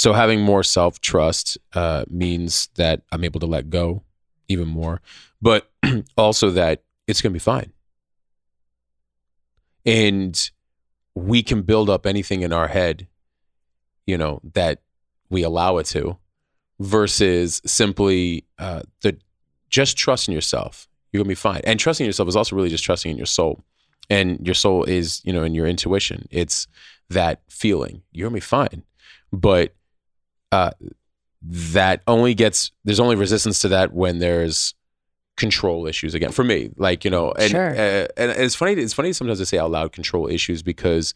so having more self trust uh, means that I'm able to let go even more, but also that it's going to be fine. And we can build up anything in our head, you know, that we allow it to, versus simply uh, the just trusting yourself. You're gonna be fine. And trusting yourself is also really just trusting in your soul. And your soul is, you know, in your intuition. It's that feeling. You're gonna be fine. But uh, that only gets there's only resistance to that when there's control issues again for me like you know and Sure. uh, and it's funny it's funny sometimes to say out loud control issues because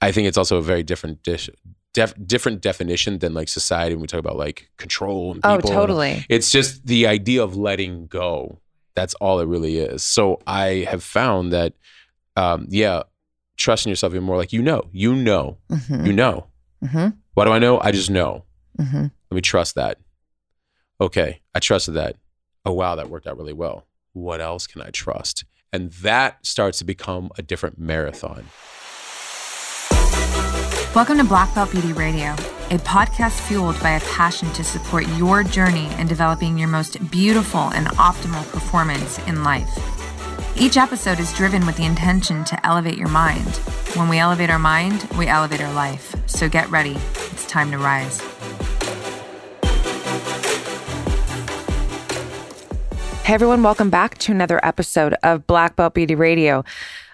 i think it's also a very different dish def, different definition than like society when we talk about like control and Oh, totally. it's just the idea of letting go that's all it really is so i have found that um yeah trusting yourself even more like you know you know Mm-hmm. you know Mm-hmm. what do i know i just know Mm-hmm. let me trust that. Okay, I trusted that. Oh, wow, that worked out really well. What else can I trust? And that starts to become a different marathon. Welcome to Black Belt Beauty Radio, a podcast fueled by a passion to support your journey in developing your most beautiful and optimal performance in life. Each episode is driven with the intention to elevate your mind. When we elevate our mind, we elevate our life. So get ready. It's time to rise. Hey everyone, welcome back to another episode of Black Belt Beauty Radio.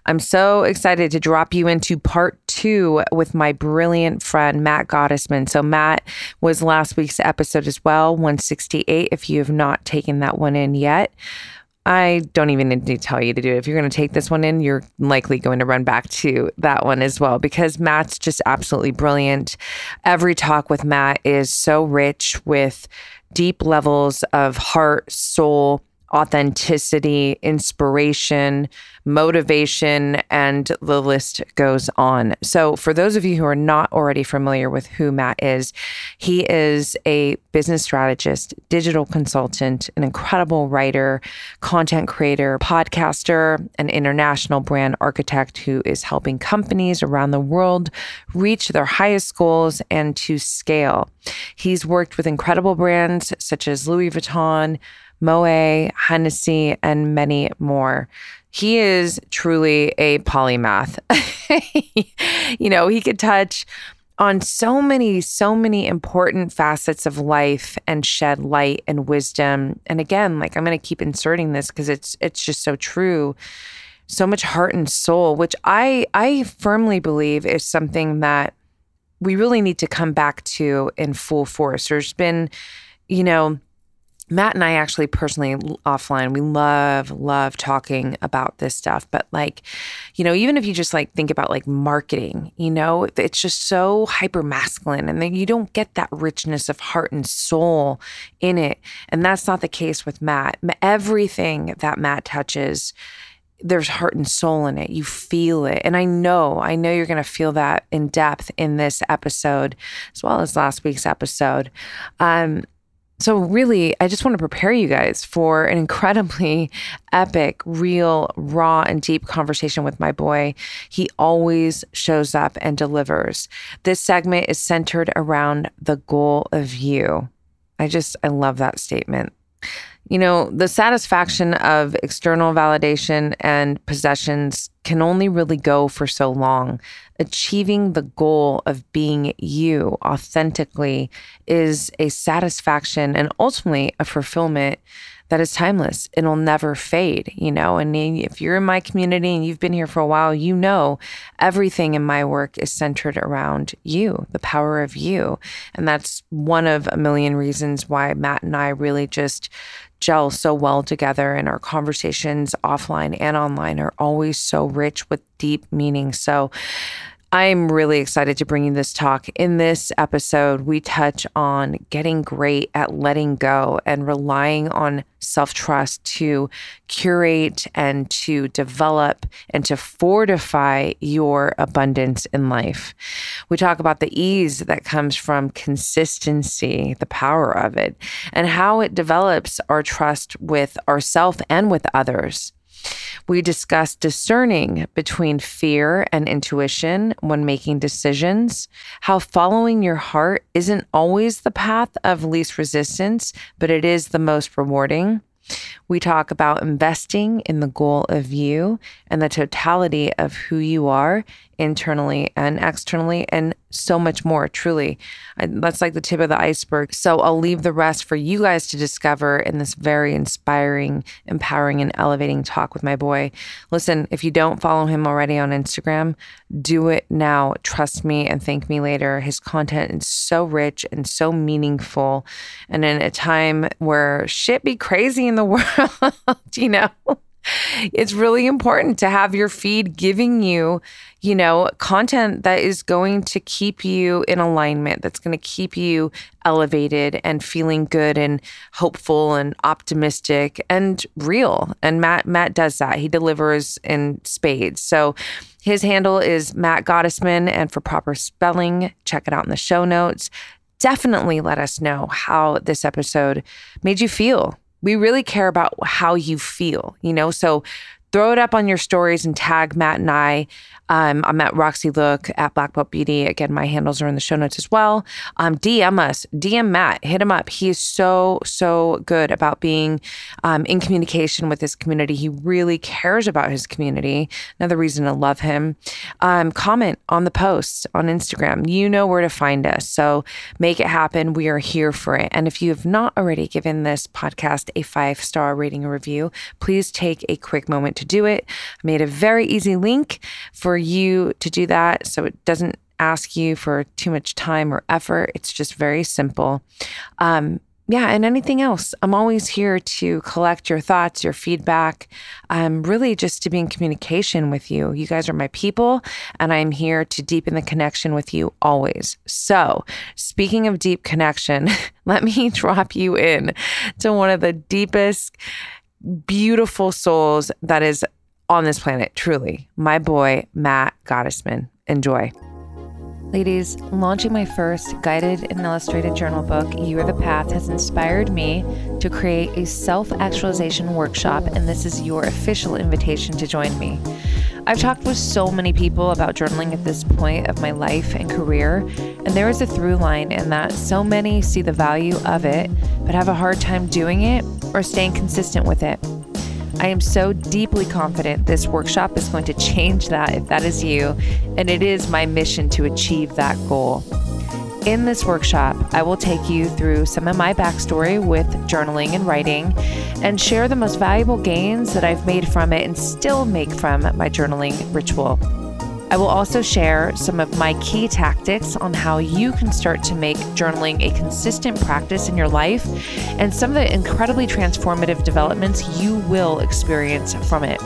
I'm so excited to drop you into part two with my brilliant friend, Matt Gottesman. So, Matt was last week's episode as well, 168, if you have not taken that one in yet. I don't even need to tell you to do it. If you're going to take this one in, you're likely going to run back to that one as well because Matt's just absolutely brilliant. Every talk with Matt is so rich with deep levels of heart, soul, authenticity, inspiration, motivation, and the list goes on. So, for those of you who are not already familiar with who Matt is, he is a business strategist, digital consultant, an incredible writer, content creator, podcaster, an international brand architect who is helping companies around the world reach their highest goals and to scale. He's worked with incredible brands such as Louis Vuitton, Moet, Hennessy, and many more. He is truly a polymath. you know, he could touch on so many, so many important facets of life and shed light and wisdom. And again, like I'm going to keep inserting this because it's it's just so true. So much heart and soul, which I I firmly believe is something that we really need to come back to in full force. There's been, you know, Matt and I actually personally offline, we love, love talking about this stuff. But like, you know, even if you just like think about like marketing, you know, it's just so hyper masculine and then you don't get that richness of heart and soul in it. And that's not the case with Matt. Everything that Matt touches, there's heart and soul in it. You feel it. And I know, I know you're going to feel that in depth in this episode, as well as last week's episode. Um, so, really, I just want to prepare you guys for an incredibly epic, real, raw, and deep conversation with my boy. He always shows up and delivers. This segment is centered around the goal of you. I just, I love that statement. You know, the satisfaction of external validation and possessions can only really go for so long. Achieving the goal of being you authentically is a satisfaction and ultimately a fulfillment that is timeless. It'll never fade, you know. And if you're in my community and you've been here for a while, you know everything in my work is centered around you, the power of you. And that's one of a million reasons why Matt and I really just gel so well together and our conversations offline and online are always so rich with deep meaning. So I'm really excited to bring you this talk. In this episode, we touch on getting great at letting go and relying on self trust to curate and to develop and to fortify your abundance in life. We talk about the ease that comes from consistency, the power of it, and how it develops our trust with ourselves and with others. We discuss discerning between fear and intuition when making decisions, how following your heart isn't always the path of least resistance, but it is the most rewarding. We talk about investing in the goal of you and the totality of who you are internally and externally, and so much more, truly. That's like the tip of the iceberg. So I'll leave the rest for you guys to discover in this very inspiring, empowering, and elevating talk with my boy. Listen, if you don't follow him already on Instagram, do it now. Trust me and thank me later. His content is so rich and so meaningful. And in a time where shit be crazy in the world, you know? It's really important to have your feed giving you, you know, content that is going to keep you in alignment, that's going to keep you elevated and feeling good and hopeful and optimistic and real. And Matt Matt does that. He delivers in spades. So his handle is Matt Gottesman and for proper spelling, check it out in the show notes. Definitely let us know how this episode made you feel we really care about how you feel, you know? So throw it up on your stories and tag Matt and I um, I'm at Roxy Look at Black Belt Beauty. Again, my handles are in the show notes as well. Um, DM us, DM Matt, hit him up. He is so, so good about being um, in communication with his community. He really cares about his community. Another reason to love him. Um, comment on the posts on Instagram. You know where to find us. So make it happen. We are here for it. And if you have not already given this podcast a five star rating review, please take a quick moment to do it. I made a very easy link for for you to do that. So it doesn't ask you for too much time or effort. It's just very simple. Um, yeah, and anything else. I'm always here to collect your thoughts, your feedback. I'm really just to be in communication with you. You guys are my people, and I'm here to deepen the connection with you always. So, speaking of deep connection, let me drop you in to one of the deepest, beautiful souls that is on this planet, truly. My boy, Matt Gottesman. Enjoy. Ladies, launching my first guided and illustrated journal book, You Are the Path, has inspired me to create a self actualization workshop, and this is your official invitation to join me. I've talked with so many people about journaling at this point of my life and career, and there is a through line in that so many see the value of it, but have a hard time doing it or staying consistent with it. I am so deeply confident this workshop is going to change that if that is you, and it is my mission to achieve that goal. In this workshop, I will take you through some of my backstory with journaling and writing and share the most valuable gains that I've made from it and still make from my journaling ritual. I will also share some of my key tactics on how you can start to make journaling a consistent practice in your life and some of the incredibly transformative developments you will experience from it.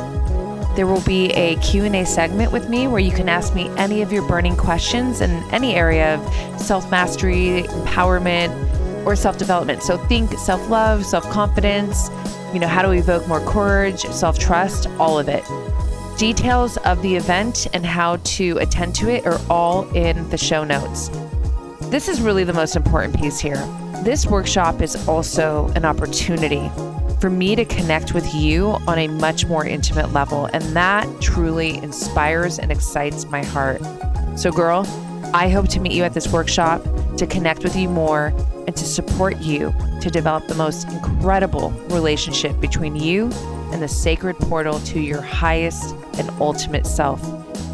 There will be a Q&A segment with me where you can ask me any of your burning questions in any area of self-mastery, empowerment, or self-development. So think self-love, self-confidence, you know, how to evoke more courage, self-trust, all of it. Details of the event and how to attend to it are all in the show notes. This is really the most important piece here. This workshop is also an opportunity for me to connect with you on a much more intimate level, and that truly inspires and excites my heart. So, girl, I hope to meet you at this workshop to connect with you more and to support you to develop the most incredible relationship between you and the sacred portal to your highest and ultimate self.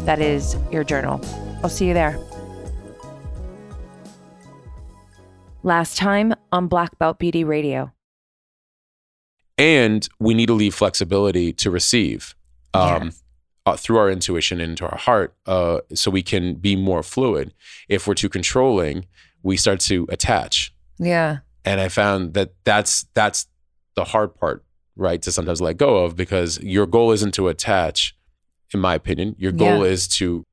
That is your journal. I'll see you there. Last time on Black Belt Beauty Radio. And we need to leave flexibility to receive um, Yes. Uh, through our intuition into our heart uh, so we can be more fluid. If we're too controlling, we start to attach. Yeah. And I found that that's that's the hard part, right? To sometimes let go of because your goal isn't to attach, in my opinion. Your goal Yeah. is to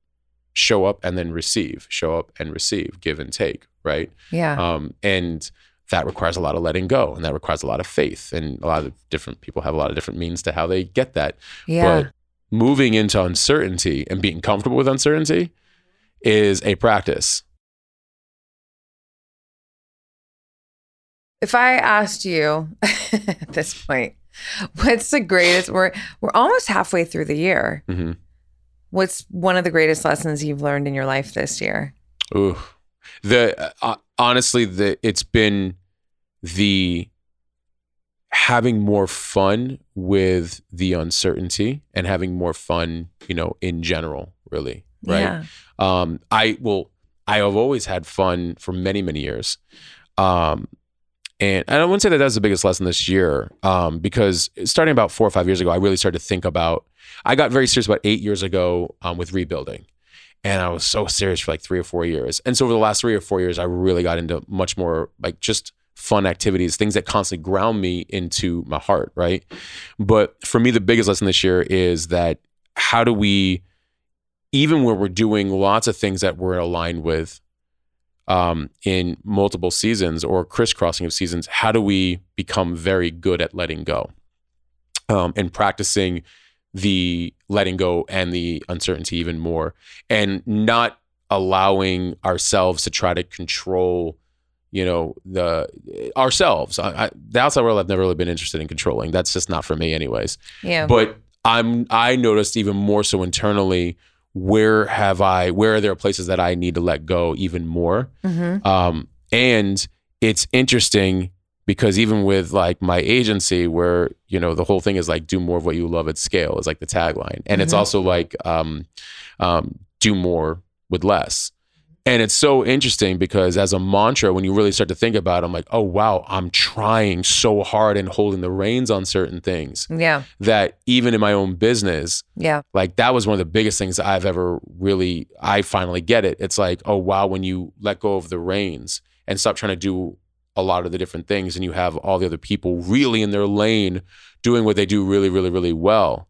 show up and then receive, show up and receive, give and take, right? Yeah. Um, and that requires a lot of letting go and that requires a lot of faith. And a lot of different people have a lot of different means to how they get that. yeah. But moving into uncertainty and being comfortable with uncertainty is a practice. if I asked you at this point, What's the greatest? We're we're almost halfway through the year. Mhm. What's one of the greatest lessons you've learned in your life this year? Ooh, the uh, honestly, the it's been the having more fun with the uncertainty and having more fun, you know, in general, really, right? Yeah. Um, I will. I have always had fun for many, many years. Um, and I wouldn't say that that's the biggest lesson this year, um, because starting about four or five years ago, I really started to think about. I got very serious about eight years ago um, with rebuilding, and I was so serious for like three or four years. And so over the last three or four years, I really got into much more like just fun activities, things that constantly ground me into my heart, right? But for me, the biggest lesson this year is that how do we, even when we're doing lots of things that we're aligned with um, in multiple seasons or crisscrossing of seasons, how do we become very good at letting go um, and practicing the letting go and the uncertainty even more and not allowing ourselves to try to control you know the ourselves I, I, the outside world i've never really been interested in controlling that's just not for me anyways Yeah. but i'm i noticed even more so internally where have i where are there places that i need to let go even more hmm um, and it's interesting because even with like my agency, where you know the whole thing is like do more of what you love at scale is like the tagline, and it's Mhm. also like um, um, do more with less. And it's so interesting because as a mantra, when you really start to think about it, I'm like, oh wow, I'm trying so hard and holding the reins on certain things Yeah. that even in my own business, Yeah. like that was one of the biggest things I've ever really I finally get it. It's like, oh wow, when you let go of the reins and stop trying to do a lot of the different things and you have all the other people really in their lane doing what they do really, really, really well.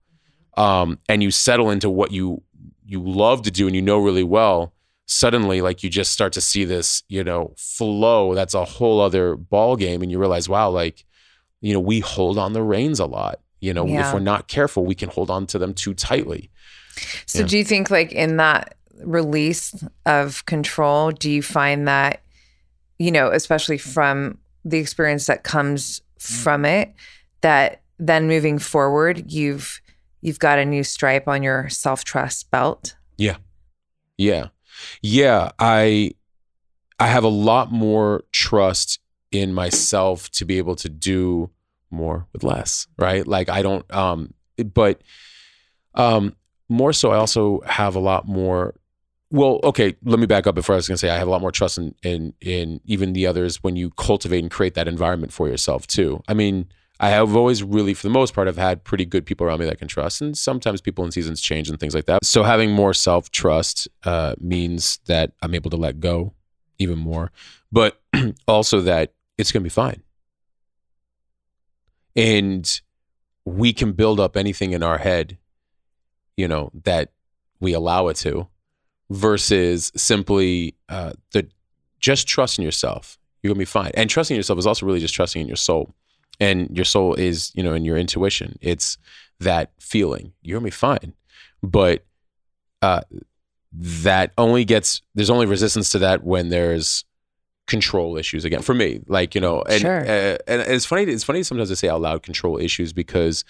Um, and you settle into what you you love to do and you know really well, suddenly like you just start to see this, you know, flow that's a whole other ball game and you realize, wow, like, you know, we hold on the reins a lot. You know, Yeah. if we're not careful, we can hold on to them too tightly. So Yeah. do you think like in that release of control, do you find that, you know, especially from the experience that comes mm. from it, that then moving forward, you've you've got a new stripe on your self-trust belt? Yeah. Yeah, I I have a lot more trust in myself to be able to do more with less, right? Like I don't um but um more so I also have a lot more well, okay, let me back up before I was to say I have a lot more trust in, in in even the others when you cultivate and create that environment for yourself too. I mean, I have always really, for the most part, I've had pretty good people around me that I can trust, and sometimes people in seasons change and things like that. So having more self trust uh, means that I'm able to let go even more, but also that it's going to be fine, and we can build up anything in our head, you know, that we allow it to, versus simply uh, the just trusting yourself. You're gonna be fine, and trusting yourself is also really just trusting in your soul and your soul is you know in your intuition it's that feeling you're gonna be fine but uh that only gets there's only resistance to that when there's control issues again for me like you know and Sure. uh, and it's funny it's funny sometimes to say out loud control issues because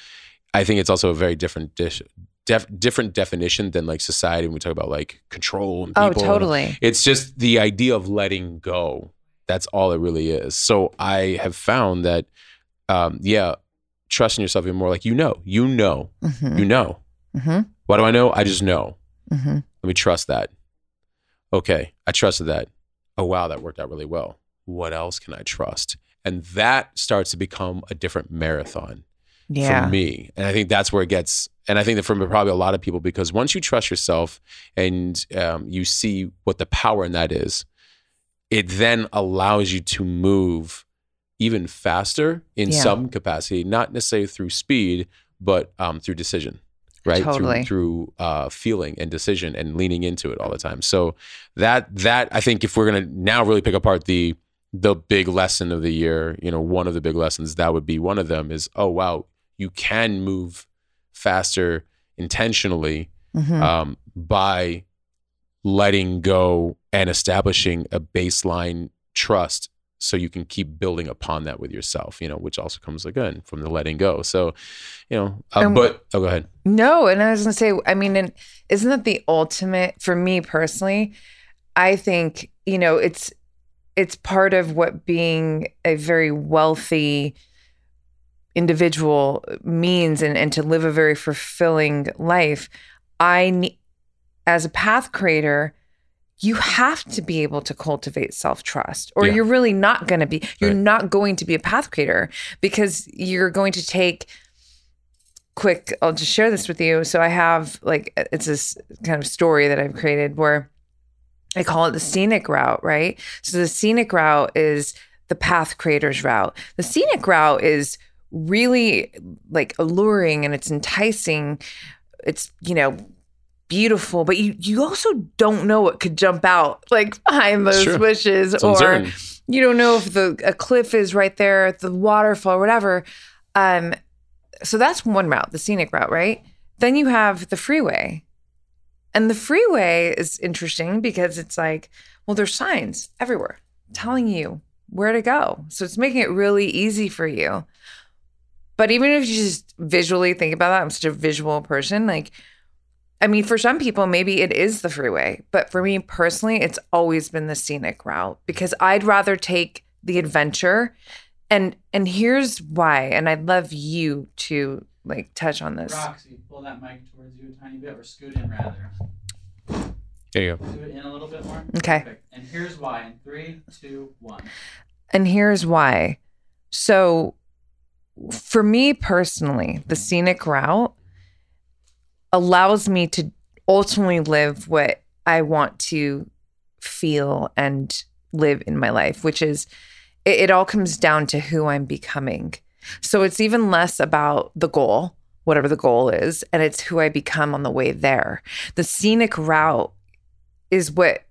i think it's also a very different dish def, different definition than like society when we talk about like control and Oh, people and- totally. it's just the idea of letting go. That's all it really is. So I have found that, um, yeah, trusting yourself even more. Like you know, you know, hmm you know. hmm What do I know? I just know. hmm Let me trust that. Okay, I trusted that. Oh wow, that worked out really well. What else can I trust? And that starts to become a different marathon Yeah. for me. And I think that's where it gets, and I think that for probably a lot of people, because once you trust yourself and um, you see what the power in that is, it then allows you to move even faster in Yeah. some capacity, not necessarily through speed, but um, through decision, right? Totally. Through, through uh, feeling and decision and leaning into it all the time. So that that I think if we're gonna now really pick apart the the big lesson of the year, you know, one of the big lessons that would be one of them is, oh wow, you can move faster intentionally Mhm. um, by letting go and establishing a baseline trust so you can keep building upon that with yourself you know which also comes again from the letting go so you know uh, And- but oh go ahead No, and I was gonna say, I mean, and isn't that the ultimate for me personally? I think you know it's it's part of what being a very wealthy individual means, and and to live a very fulfilling life. I need, as a path creator. You have to be able to cultivate self trust, or Yeah. you're really not going to be. You're Right. not going to be a path creator because you're going to take quick i'll just share this with you so i have like uh, it's this kind of story that i've created where i call it the scenic route right so the scenic route is the path creator's route the scenic route is really like alluring and it's enticing it's you know beautiful but you you also don't know what could jump out like behind those Sure. bushes it's or uncertain you don't know if the a cliff is right there, the waterfall, whatever. Um, so that's one route, the scenic route, right? Then you have the freeway, and the freeway is interesting because it's like, well, there's signs everywhere telling you where to go, so it's making it really easy for you. But even if you just visually think about that, I'm such a visual person, like. I mean, for some people, maybe it is the freeway, but for me personally, it's always been the scenic route because I'd rather take the adventure. And and here's why, and I'd love you to like touch on this. Roxy, pull that mic towards you a tiny bit, or scoot in rather. there you go Scoot in a little bit more. Okay. Perfect. And here's why. In three, two, one. And here's why. So, for me personally, the scenic route allows me to ultimately live what I want to feel and live in my life, which is it, it all comes down to who I'm becoming. So, it's even less about the goal, whatever the goal is, and it's who I become on the way there. The scenic route is what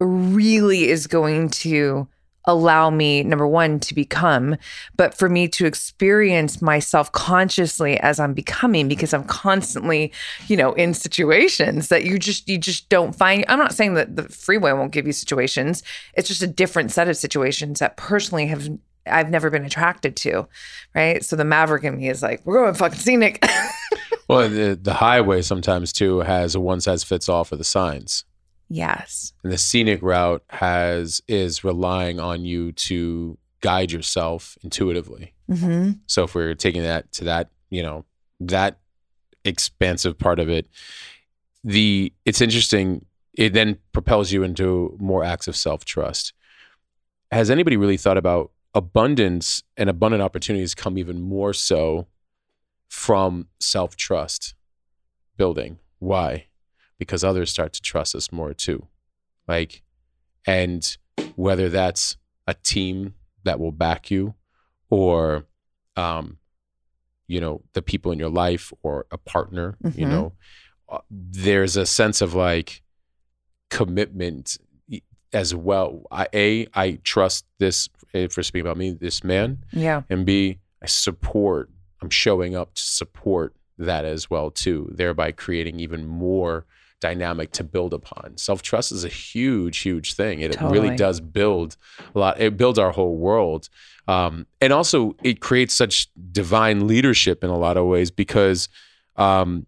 really is going to allow me number one to become but for me to experience myself consciously as i'm becoming because i'm constantly you know in situations that you just you just don't find i'm not saying that the freeway won't give you situations. It's just a different set of situations that personally have i've never been attracted to right? So the maverick in me is like we're going fucking scenic. Well the, the highway sometimes too has a one size fits all for the signs yes. And the scenic route has is relying on you to guide yourself intuitively. Mm-hmm. so if we're taking that to that you know that expansive part of it the it's interesting it then propels you into more acts of self-trust. Has anybody really thought about abundance and abundant opportunities come even more so from self-trust building? Why because others start to trust us more too. Like and whether that's a team that will back you or um you know the people in your life or a partner you Mhm. know uh, there's a sense of like commitment as well. I a i trust this for speaking about me this man. Yeah. And b i support i'm showing up to support that as well too thereby creating even more dynamic to build upon. Self-trust is a huge huge thing. It Totally. really does build a lot. It builds our whole world. Um, and also it creates such divine leadership in a lot of ways because um,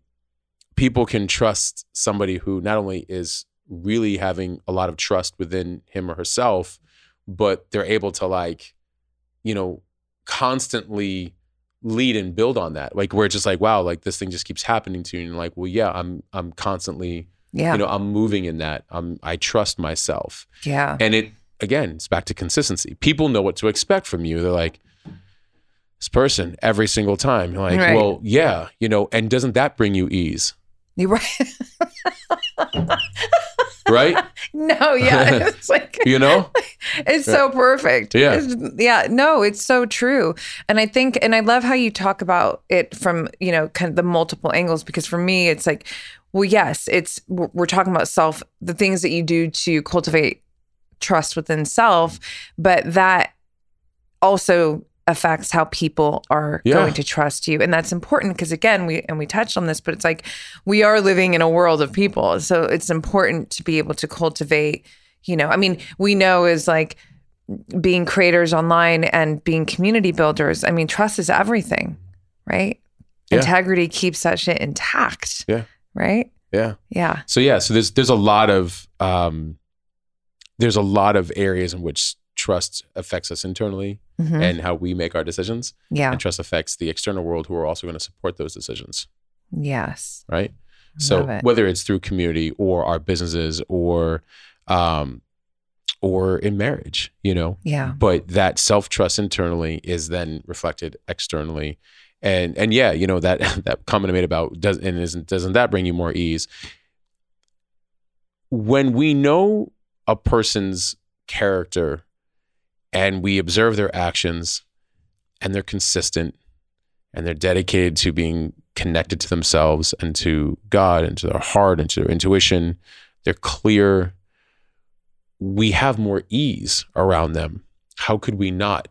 people can trust somebody who not only is really having a lot of trust within him or herself but they're able to like you know constantly lead and build on that like where it's just like wow like this thing just keeps happening to you and like well yeah i'm i'm constantly yeah. you know i'm moving in that i'm i trust myself. Yeah. And it again it's back to consistency. People know what to expect from you. They're like this person every single time you're like Right. well yeah you know and doesn't that bring you ease? You're right right no yeah it's like you know It's so perfect. Yeah. It's- yeah. No, it's so true. And I think, and I love how you talk about it from, you know, kind of the multiple angles, because for me, it's like, well, yes, it's, we're we're talking about self, the things that you do to cultivate trust within self, but that also affects how people are Yeah. going to trust you and that's important because again we and we touched on this but it's like we are living in a world of people so it's important to be able to cultivate you know i mean we know is like being creators online and being community builders, I mean, trust is everything, right? Yeah. Integrity keeps that shit intact. Yeah. Right? Yeah. Yeah. So yeah, so there's there's a lot of um, there's a lot of areas in which trust affects us internally Mhm. and how we make our decisions, yeah. and trust affects the external world who are also going to support those decisions, Yes. right? So it. whether it's through community or our businesses or um, or in marriage, you know, Yeah. but that self trust internally is then reflected externally. And and yeah, you know that that comment I made about does and isn't doesn't that bring you more ease? When we know a person's character and we observe their actions and they're consistent and they're dedicated to being connected to themselves and to God and to their heart and to their intuition, they're clear. We have more ease around them. How could we not?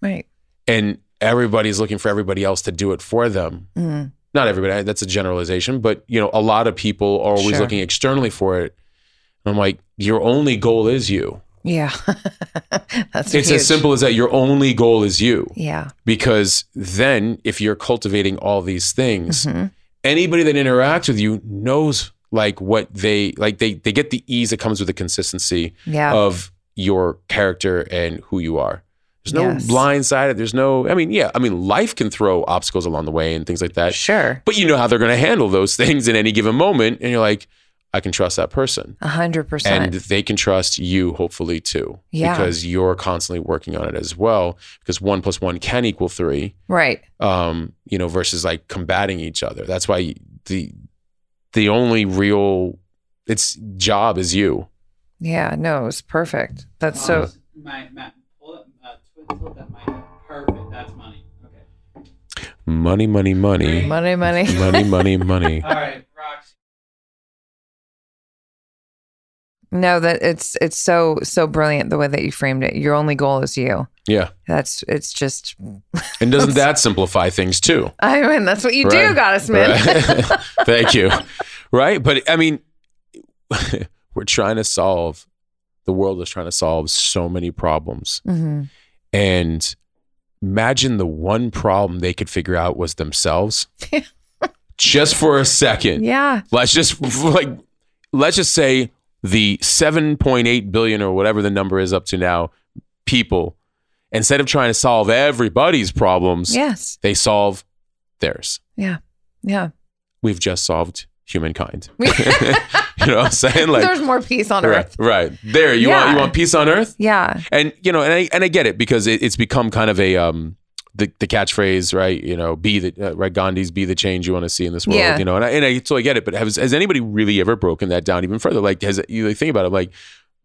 Right. And everybody's looking for everybody else to do it for them. Mm. Not everybody, that's a generalization, but you know, a lot of people are always Sure. looking externally for it. And I'm like, your only goal is you. Yeah. That's It's huge. as simple as that. Your only goal is you. Yeah. Because then if you're cultivating all these things, Mhm. anybody that interacts with you knows like what they like they they get the ease that comes with the consistency Yeah. of your character and who you are. There's no Yes. blind side. There's no I mean, yeah, I mean life can throw obstacles along the way and things like that. sure. But you know how they're gonna handle those things in any given moment. And you're like, I can trust that person. A hundred And percent. And they can trust you, hopefully, too. Yeah. Because you're constantly working on it as well. Because one plus one can equal three Right. um, you know, versus like combating each other. That's why the the only real its job is you. Yeah. No, it was perfect. That's so. My, Matt, pull it, uh, twi- that mic. Perfect. That's money. Okay. Money, money, money, Money, money. money, money, money. All right, No, that it's it's so so brilliant the way that you framed it. Your only goal is you. Yeah, That's it's just. and doesn't that simplify things too? I mean, that's what you do, Right. Gottesman. Right. Thank you. Right, but I mean, we're trying to solve. The world is trying to solve so many problems. hmm and imagine the one problem they could figure out was themselves just for a second Yeah. let's just like let's just say the 7.8 billion or whatever the number is up to now people instead of trying to solve everybody's problems Yes. they solve theirs Yeah. Yeah. We've just solved humankind you know what i'm saying like There's more peace on right, earth. right there you want you want peace on earth Yeah. and you know, and I and I get it because it, it's become kind of a um the the catchphrase, right? You know, be the uh, right Gandhi's be the change you want to see in this world. Yeah. You know, and I and I totally get it. But has has anybody really ever broken that down even further? Like, has you like, think about it, like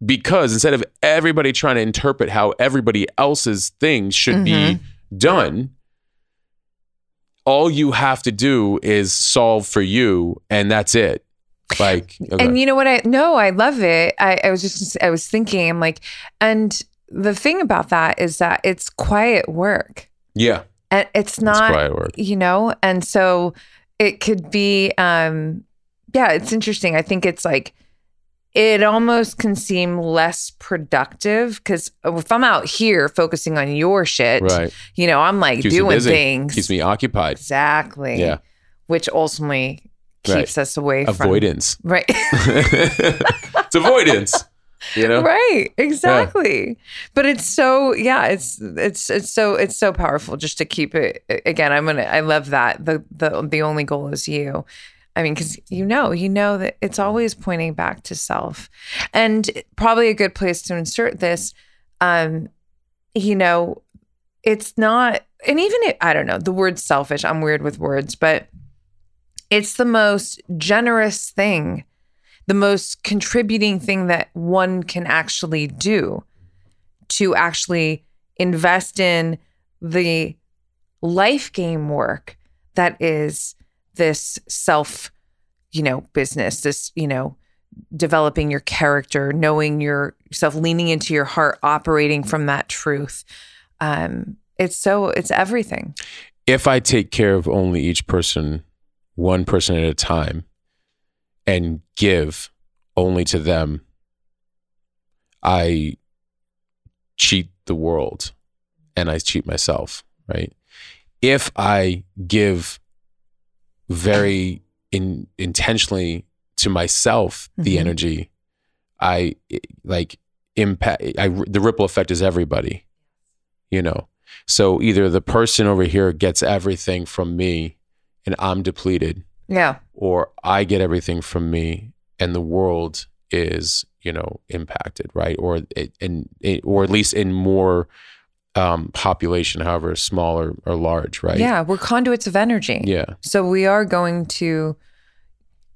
because instead of everybody trying to interpret how everybody else's things should be Mm-hmm. done. All you have to do is solve for you, and that's it. Like, okay. And you know what? I no, I love it. I, I was just I was thinking, I'm like, and the thing about that is that it's quiet work. Yeah, And it's not you know and so it could be um yeah it's interesting i think it's like it almost can seem less productive because if i'm out here focusing on your shit Right, you know i'm like Keeps doing things keeps me occupied. exactly Yeah. which ultimately Right. keeps us away from Avoidance. right it's avoidance. You know? right. Exactly. But it's so yeah it's it's it's so it's so powerful just to keep it again i'm gonna i love that. The the the only goal is you. I mean because you know you know that it's always pointing back to self. And probably a good place to insert this um you know it's not and even it, i don't know the word selfish. I'm weird with words but it's the most generous thing the most contributing thing that one can actually do to actually invest in the life game work that is this self you know business this you know developing your character knowing yourself leaning into your heart operating from that truth. Um it's so it's everything. If I take care of only each person, one person at a time, and give only to them, I cheat the world and I cheat myself, right? If I give very in, intentionally to myself the Mhm. energy, I like impact. I the ripple effect is everybody, you know. So either the person over here gets everything from me, and I'm depleted, Yeah. or I get everything from me, and the world is you know impacted, right? Or it, and it, or at least in more um, population, however small or, or large, right? Yeah. We're conduits of energy. Yeah. So we are going to,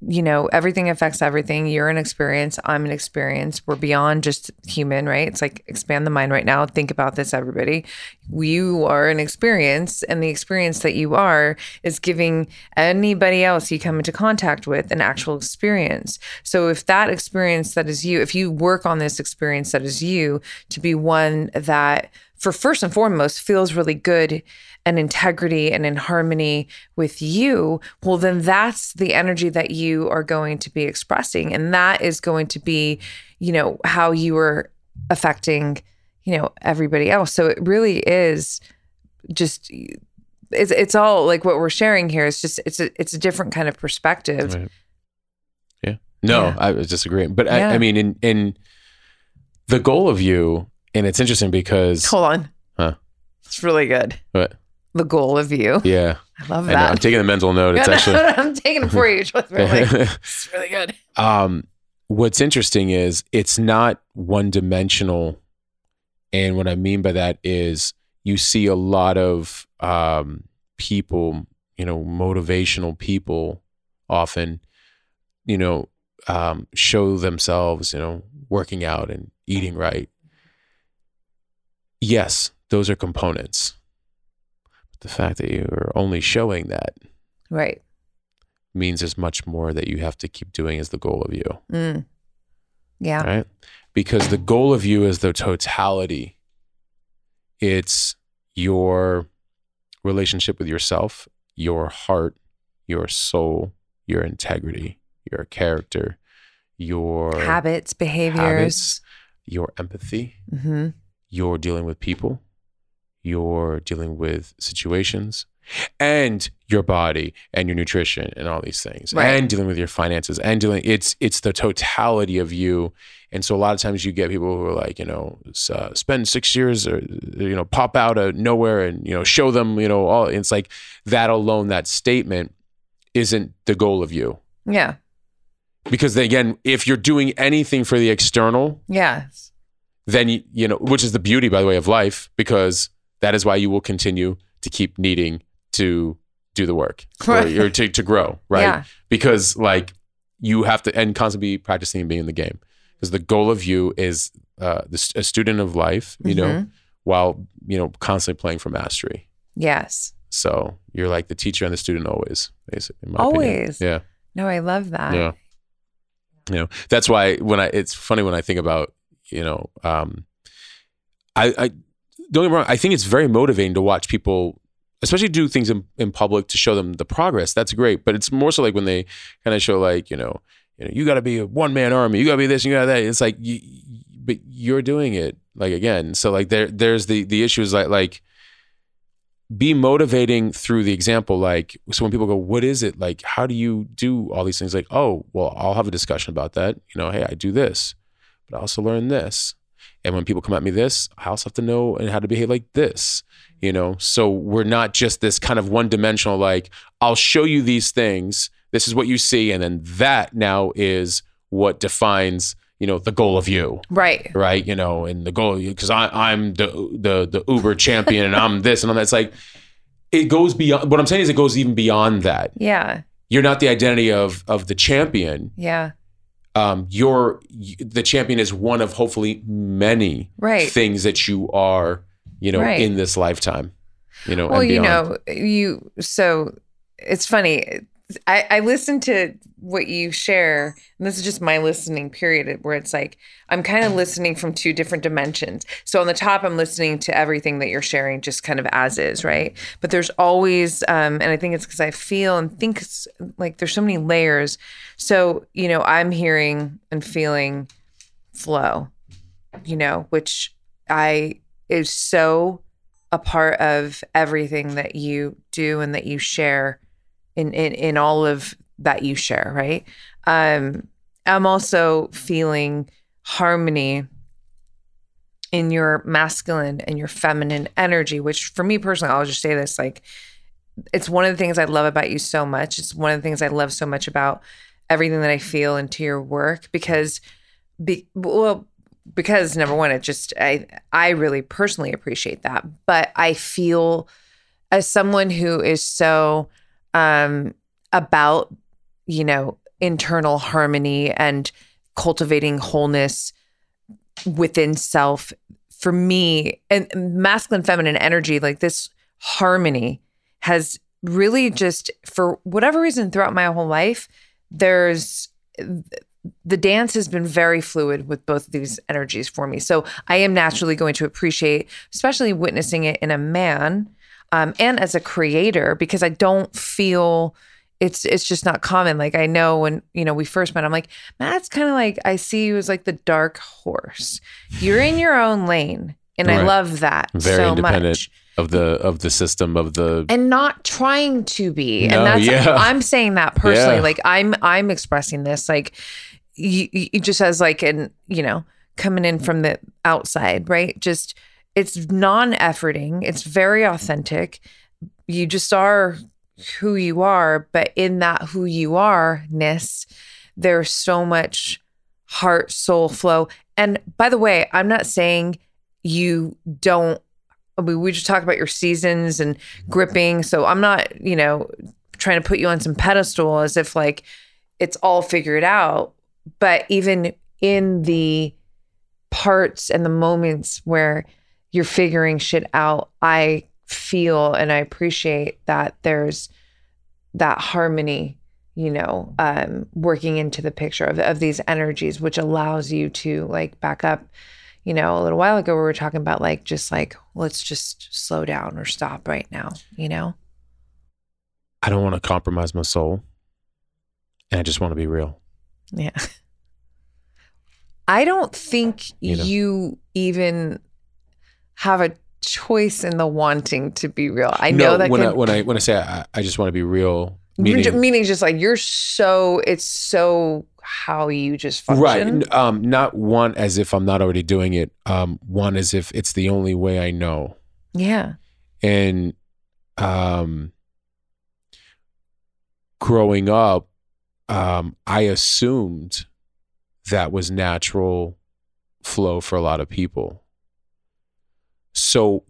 you know, everything affects everything. You're an experience. I'm an experience. We're beyond just human, right? It's like expand the mind right now. Think about this, everybody. You are an experience, and the experience that you are is giving anybody else you come into contact with an actual experience. So if that experience that is you, if you work on this experience that is you to be one that, for first and foremost, feels really good and integrity and in harmony with you, well, then that's the energy that you are going to be expressing. And that is going to be, you know, how you are affecting, you know, everybody else. So it really is just it's it's all like what we're sharing here is just it's a it's a different kind of perspective. Right. Yeah. No, Yeah. I was disagreeing. But Yeah. I, I mean, in in the goal of you, and it's interesting because Hold on. Huh. It's really good. What? The goal of you. yeah, I love I know. I'm taking the mental note. It's No, no, actually no, I'm taking it for you. Trust me. Like, it's really good. um, what's interesting is it's not one dimensional. And what I mean by that is you see a lot of um, people, you know, motivational people often, you know, um, show themselves, you know, working out and eating right. Yes, those are components. The fact that you are only showing that Right. means there's much more that you have to keep doing as the goal of you. Mm. Yeah. right? Because the goal of you is the totality. It's your relationship with yourself, your heart, your soul, your integrity, your character, your Habits, behaviors. habits, your empathy, hmm you're dealing with people, you're dealing with situations, and your body and your nutrition and all these things, Right. and dealing with your finances and dealing. It's it's the totality of you. And so a lot of times you get people who are like, you know, uh, spend six years or you know pop out of nowhere and you know show them you know all. It's like that alone. That statement isn't the goal of you Yeah. because then again, if you're doing anything for the external, yes then you, you know, which is the beauty, by the way, of life, because that is why you will continue to keep needing to do the work or, or to, to grow, right? Yeah. Because like you have to and constantly be practicing and being in the game because the goal of you is uh, the, a student of life, you know, Mhm. while you know constantly playing for mastery. Yes. So you're like the teacher and the student always, basically. my opinion. Always. Yeah. No, I love that. Yeah. You know, that's why when I, it's funny when I think about, you know, um, I, I don't get me wrong. I think it's very motivating to watch people, especially do things in, in public to show them the progress. That's great. But it's more so like when they kind of show like, you know, you know, you got to be a one man army. You got to be this. You got that. It's like, you, but you're doing it like again. So like there, there's the the issue is like like be motivating through the example. Like so when people go, what is it? Like how do you do all these things? Like oh well, I'll have a discussion about that. You know, hey, I do this, but I also learn this. And when people come at me this, I also have to know and how to behave like this. You know, so we're not just this kind of one dimensional. Like I'll show you these things. This is what you see, and then that now is what defines you know the goal of you Right. right? You know, and the goal because I I'm the the the Uber champion and I'm this and I'm that. It's like it goes beyond. What I'm saying is it goes even beyond that. Yeah. You're not the identity of of the champion. Yeah. Um, you're the champion is one of hopefully many Right. things that you are. You know, Right. in this lifetime. You know, well, you know, you so it's funny. I, I listen to what you share, and this is just my listening period where it's like I'm kind of listening from two different dimensions. So on the top, I'm listening to everything that you're sharing, just kind of as is, right? But there's always, um, and I think it's because I feel and think like there's so many layers. So you know, I'm hearing and feeling flow, you know, which I is so a part of everything that you do and that you share in in, in all of that you share, right? Um, I'm also feeling harmony in your masculine and your feminine energy, which for me personally, I'll just say this like, it's one of the things I love about you so much. It's one of the things I love so much about everything that I feel into your work because, be, well, because number one, it just I I really personally appreciate that, but I feel as someone who is so um about you know internal harmony and cultivating wholeness within self. For me and masculine feminine energy like this harmony has really just for whatever reason throughout my whole life there's the dance has been very fluid with both of these energies for me. So i am naturally going to appreciate especially witnessing it in a man um, and as a creator because i don't feel it's it's just not common. Like I know when you know we first met, I'm like Matt's kind of like I see you as like the dark horse. You're in your own lane, and I love that Very so independent much. of the of the system of the And not trying to be, No, and that's yeah. I'm saying that personally. Yeah. Like I'm I'm expressing this like you, you just as like an you know coming in from the outside, right? Just it's non-efforting. It's very authentic. You just are who you are, but in that who you are ness, there's so much heart, soul flow. And by the way, I'm not saying you don't. I mean, we just talk about your seasons and gripping. So I'm not, you know, trying to put you on some pedestal as if like it's all figured out. But even in the parts and the moments where you're figuring shit out, I feel and I appreciate that there's that harmony, you know, um, working into the picture of, of these energies, which allows you to like back up. You know, a little while ago, we were talking about like just like, let's just slow down or stop right now, you know? I don't want to compromise my soul, and I just want to be real. Yeah. I don't think You know. you even have a choice in the wanting to be real. I know that when can, I when I when I say I, I just want to be real, meaning, meaning meaning just like you're so it's so how you just function. right, um, not one as if I'm not already doing it. Um, one as if it's the only way I know, Yeah. and um, growing up, um, I assumed that was natural flow for a lot of people. So,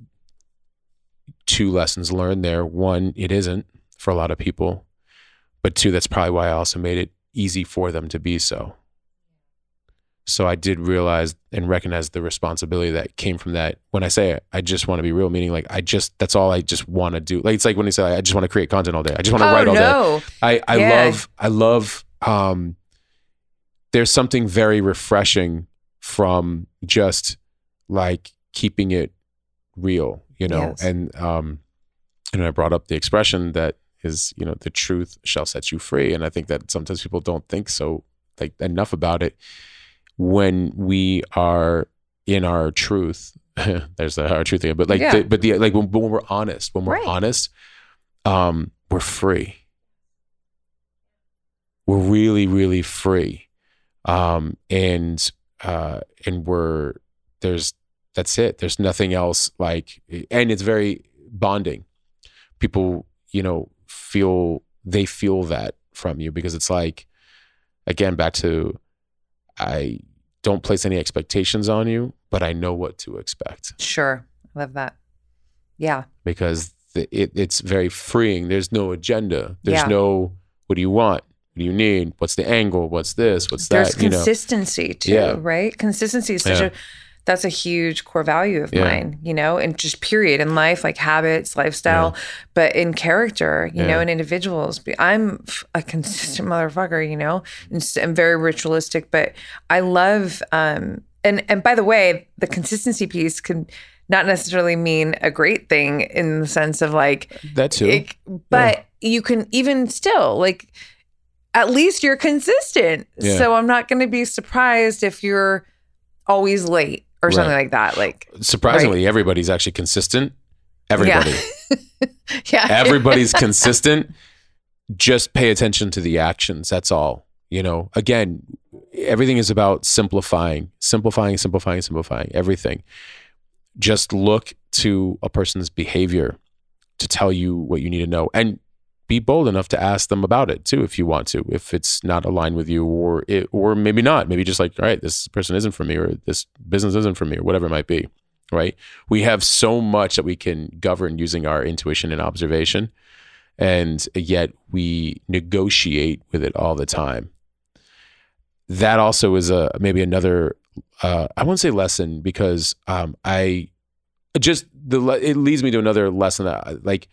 two lessons learned there. One, it isn't for a lot of people. But two, that's probably why I also made it easy for them to be so. So I did realize and recognize the responsibility that came from that. When I say it, I just want to be real, meaning like I just that's all I just want to do. Like it's like when you say I just want to create content all day. I just want to oh write all day. no. I, I Yeah. love I love um there's something very refreshing from just like keeping it real, you know. Yes. And um and I brought up the expression that is, you know, the truth shall set you free. And I think that sometimes people don't think so like enough about it when we are in our truth. there's the our truth again, but like Yeah. the, but the like when, when we're honest, when we're Right. honest, um, we're free we're really really free um and uh and we're there's that's it there's nothing else like and it's very bonding people you know feel they feel that from you because it's like again back to i don't place any expectations on you but i know what to expect Sure. I love that. Yeah. because the, it, it's very freeing. There's no agenda. There's Yeah. no what do you want? What do you need? What's the angle? What's this? What's There's that? You know, consistency too, Yeah. right? Consistency is such Yeah. a that's a huge core value of Yeah. mine, you know, and just period in life, like habits, lifestyle, but in character, you know, in individuals. I'm a consistent motherfucker, you know, and I'm very ritualistic, but I love, um, and and by the way, the consistency piece can not necessarily mean a great thing in the sense of like that too. it- but you can even still like at least you're consistent Yeah. so i'm not going to be surprised if you're always late or something like that. Like, Surprisingly, everybody's actually consistent. Everybody. yeah, Everybody's consistent. Just pay attention to the actions. That's all. You know, again, everything is about simplifying, simplifying, simplifying, simplifying everything. Just look to a person's behavior to tell you what you need to know and be bold enough to ask them about it too if you want to if it's not aligned with you or it or maybe not. Maybe just like all right this person isn't for me or this business isn't for me or whatever it might be right? We have so much that we can govern using our intuition and observation and yet we negotiate with it all the time. That also is a maybe another uh, i won't say lesson because um, i just the it leads me to another lesson that like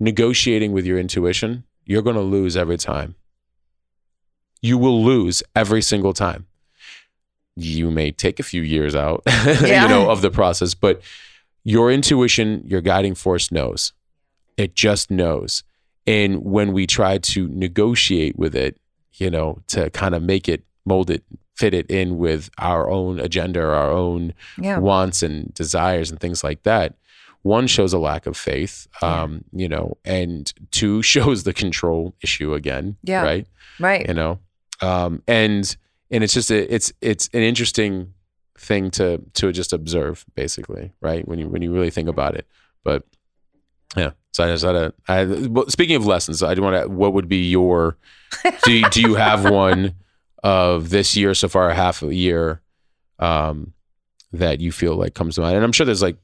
negotiating with your intuition you're going to lose every time. You will lose every single time. You may take a few years out Yeah. you know of the process but your intuition your guiding force knows. It just knows. And when we try to negotiate with it you know to kind of make it mold it fit it in with our own agenda our own yeah, wants and desires and things like that one shows a lack of faith Yeah. um you know and two shows the control issue again Yeah. right right. you know um and and it's just a, it's it's an interesting thing to to just observe basically right when you when you really think about it but yeah so i just had a I, well, speaking of lessons i do want to what would be your do you, do you have one of this year so far half a year um that you feel like comes to mind and i'm sure there's like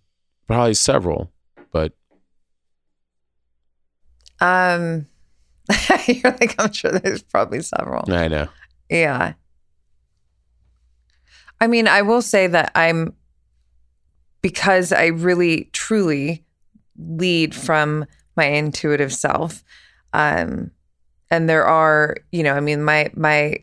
probably several but Um, you're like, I'm sure there's probably several. i know Yeah. I mean, I will say that I'm because I really truly lead from my intuitive self. Um and there are, you know, I mean my my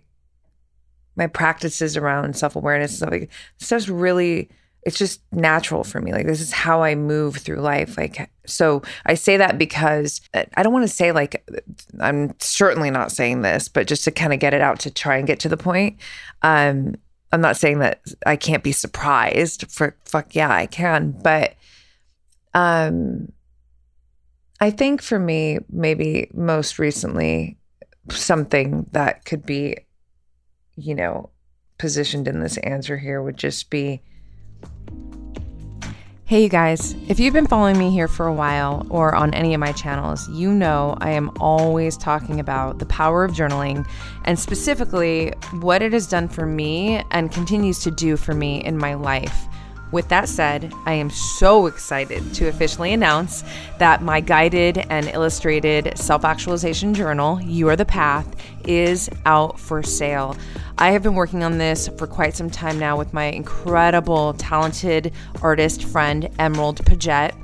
my practices around self-awareness and stuff like stuff's really it's just natural for me. Like this is how I move through life. Like so I say that because uh, I don't want to say like I'm certainly not saying this, but just to kind of get it out to try and get to the point. Um, I'm not saying that I can't be surprised. For fuck yeah, I can. But um, I think for me, maybe most recently, something that could be, you know, positioned in this answer here would just be Hey, you guys, if you've been following me here for a while or on any of my channels, you know I am always talking about the power of journaling and specifically what it has done for me and continues to do for me in my life. With that said, I am so excited to officially announce that my guided and illustrated self actualization journal, You Are the Path, is out for sale. I have been working on this for quite some time now with my incredible, talented artist friend, Emerald Paget.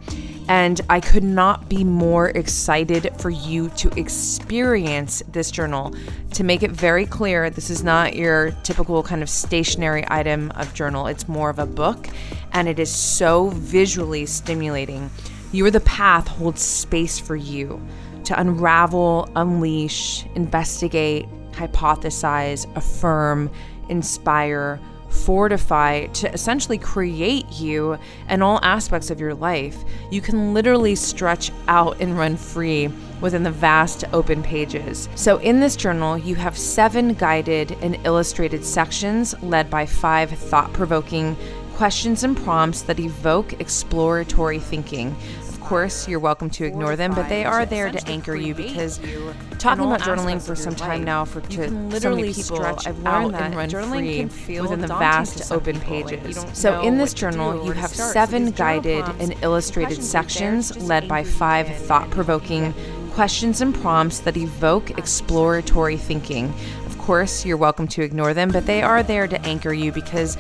And I could not be more excited for you to experience this journal. To make it very clear, this is not your typical kind of stationery item of journal, it's more of a book, and it is so visually stimulating. You are the path holds space for you to unravel, unleash, investigate, hypothesize, affirm, inspire, fortify, to essentially create you and all aspects of your life. You can literally stretch out and run free within the vast open pages. So, in this journal, you have seven guided and illustrated sections led by five thought provoking questions and prompts that evoke exploratory thinking. Of course, you're welcome to ignore them, but they are there to anchor you because talking about journaling for some time now for to so many people, I've learned that journaling can feel within the vast open pages. So in this journal, you have seven guided and illustrated sections led by five thought-provoking questions and prompts that evoke exploratory thinking. Of course, you're welcome to ignore them, but they are there to anchor you because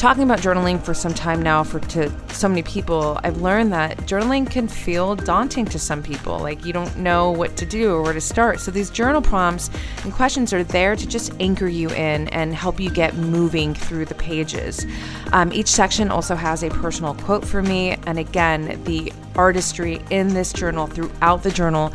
talking about journaling for some time now for to so many people i've learned that journaling can feel daunting to some people. Like you don't know what to do or where to start. So these journal prompts and questions are there to just anchor you in and help you get moving through the pages. Um, each section also has a personal quote for me. And again the artistry in this journal throughout the journal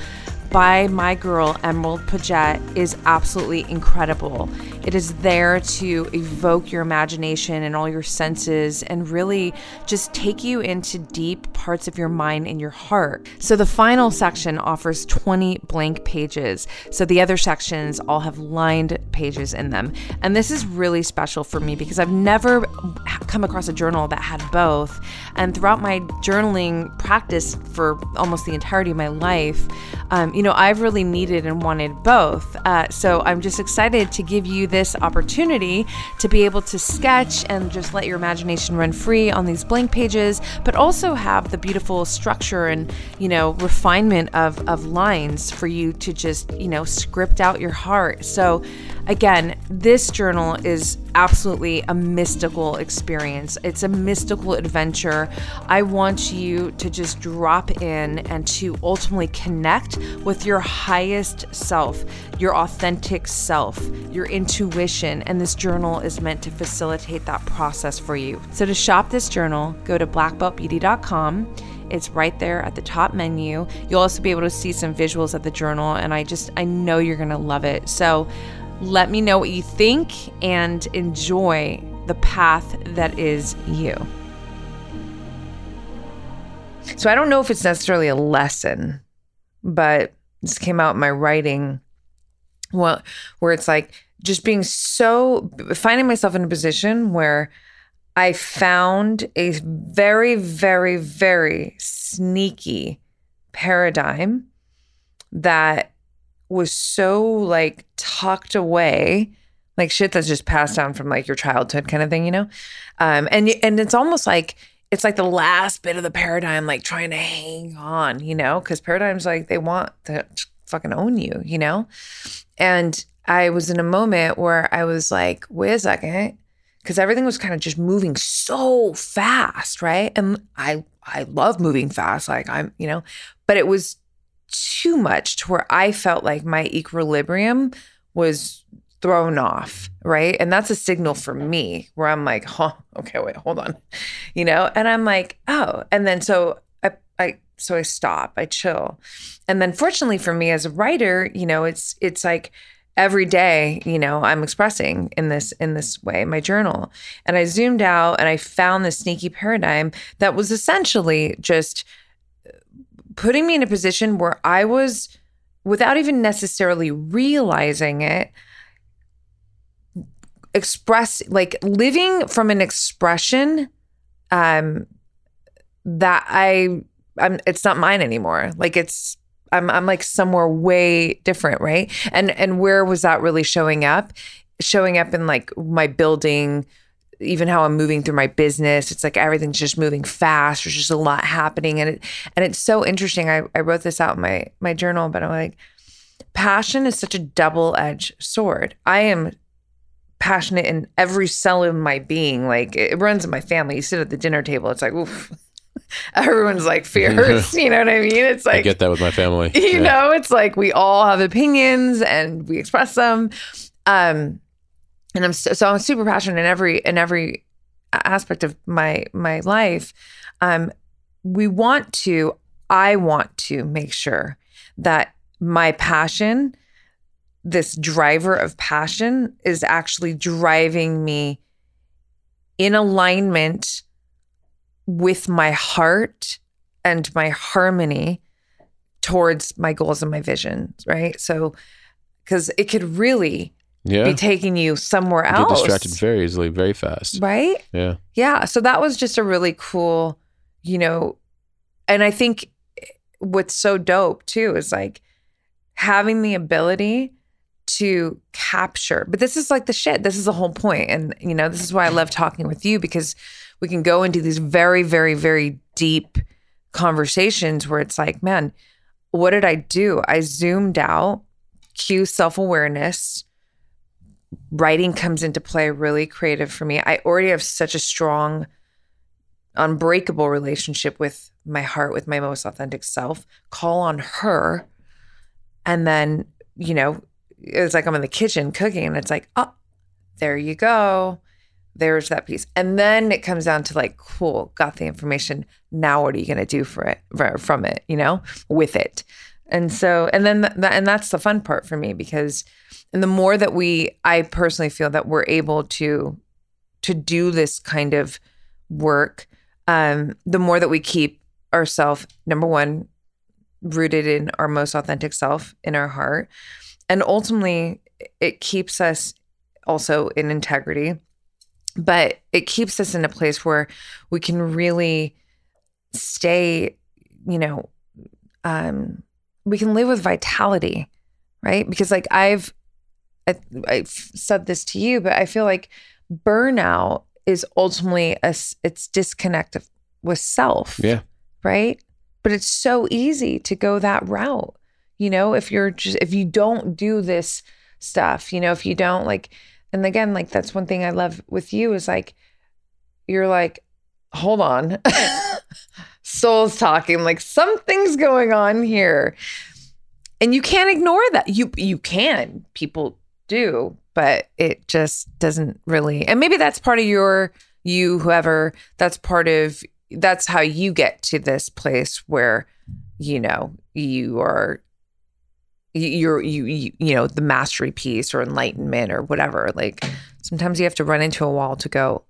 by my girl Emerald Paget is absolutely incredible. It is there to evoke your imagination and all your senses and really just take you into deep parts of your mind and your heart. So the final section offers 20 blank pages. So the other sections all have lined pages in them. And this is really special for me because I've never come across a journal that had both. And throughout my journaling practice for almost the entirety of my life, um, you know, I've really needed and wanted both. Uh, so I'm just excited to give you this opportunity to be able to sketch and just let your imagination run free on these blank pages, but also have the beautiful structure and, you know, refinement of, of lines for you to just, you know, script out your heart. So, again, this journal is absolutely a mystical experience. It's a mystical adventure. I want you to just drop in and to ultimately connect with your highest self, your authentic self, your intuition. And this journal is meant to facilitate that process for you. So to shop this journal, go to blackbeltbeauty.com. It's right there at the top menu. You'll also be able to see some visuals of the journal, and I just, I know you're gonna love it. So let me know what you think and enjoy the path that is you. So I don't know if it's necessarily a lesson, but this came out in my writing. Well, where it's like just being so finding myself in a position where I found a very, very, very sneaky paradigm that was so like tucked away like shit that's just passed down from like your childhood kind of thing you know? Um and and it's almost like it's like the last bit of the paradigm like trying to hang on you know? Because paradigms like they want to fucking own you you know? And i was in a moment where i was like wait a second because everything was kind of just moving so fast right and i i love moving fast like i'm you know but it was too much to where I felt like my equilibrium was thrown off, right? And that's a signal for me where I'm like, huh, okay, wait, hold on. You know, and I'm like, oh, and then so I I so I stop, I chill. And then fortunately for me as a writer, you know, it's it's like every day, you know, I'm expressing in this in this way, my journal. And I zoomed out and I found this sneaky paradigm that was essentially just putting me in a position where I was, without even necessarily realizing it, express like living from an expression um that I I'm it's not mine anymore. Like it's I'm I'm like somewhere way different, right? And and where was that really showing up? Showing up in like my building even how I'm moving through my business. It's like everything's just moving fast. There's just a lot happening. And it and it's so interesting. I, I wrote this out in my my journal, but I'm like, passion is such a double-edged sword. I am passionate in every cell of my being. Like it runs in my family. You sit at the dinner table, it's like, oof. Everyone's like fierce, you know what I mean? It's like I get that with my family. You yeah. know, it's like we all have opinions and we express them. Um, and I'm so, so I'm super passionate in every in every aspect of my my life. Um, we want to. I want to make sure that my passion, this driver of passion, is actually driving me in alignment with my heart and my harmony towards my goals and my visions, right? So, because it could really yeah. be taking you somewhere you else. Get distracted very easily, very fast. Right? Yeah. Yeah. So that was just a really cool, you know, and I think what's so dope too is like having the ability to capture. But this is like the shit. This is the whole point. And, you know, this is why I love talking with you because we can go into these very, very, very deep conversations where it's like, man, what did I do? I zoomed out, cue self awareness, writing comes into play really creative for me. I already have such a strong, unbreakable relationship with my heart, with my most authentic self. Call on her. And then, you know, it's like I'm in the kitchen cooking and it's like, oh, there you go. There's that piece. And then it comes down to like, cool, got the information. Now what are you going to do for it, from it, you know, with it? And so, and then, th- and that's the fun part for me because, and the more that we, I personally feel that we're able to, to do this kind of work, um, the more that we keep ourselves, number one, rooted in our most authentic self in our heart. And ultimately, it keeps us also in integrity, but it keeps us in a place where we can really stay, you know, um, we can live with vitality, right? Because like I've, I, I've said this to you, but I feel like burnout is ultimately a, it's disconnect of- with self Yeah. right? But it's so easy to go that route. You know, if you're just if you don't do this stuff, you know, if you don't like and again, like that's one thing I love with you is like you're like, hold on. Soul's talking, like something's going on here. And you can't ignore that. You you can. People do, but it just doesn't really. And maybe that's part of your you whoever that's part of that's how you get to this place where you know you are you're you, you you know the mastery piece or enlightenment or whatever like sometimes you have to run into a wall to go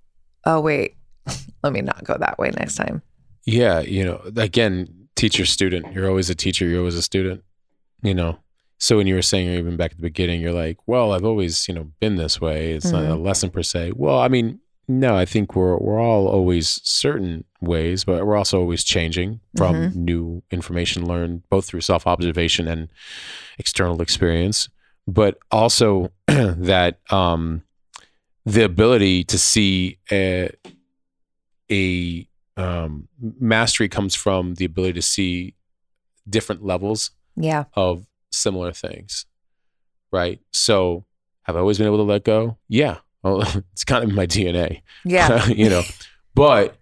oh wait let me not go that way next time Yeah, you know, again, teacher student. You're always a teacher. You're always a student. You know. So when you were saying even back at the beginning, you're like, well, I've always you know been this way. It's not a mm-hmm. lesson per se. Well, I mean, no, I think we're we're all always certain ways, but we're also always changing from mm-hmm. new information learned both through self observation and external experience, but also that um, the ability to see a, a um, mastery comes from the ability to see different levels yeah of similar things, right? So, have I always been able to let go? Yeah, well, it's kind of in my DNA, yeah you know. But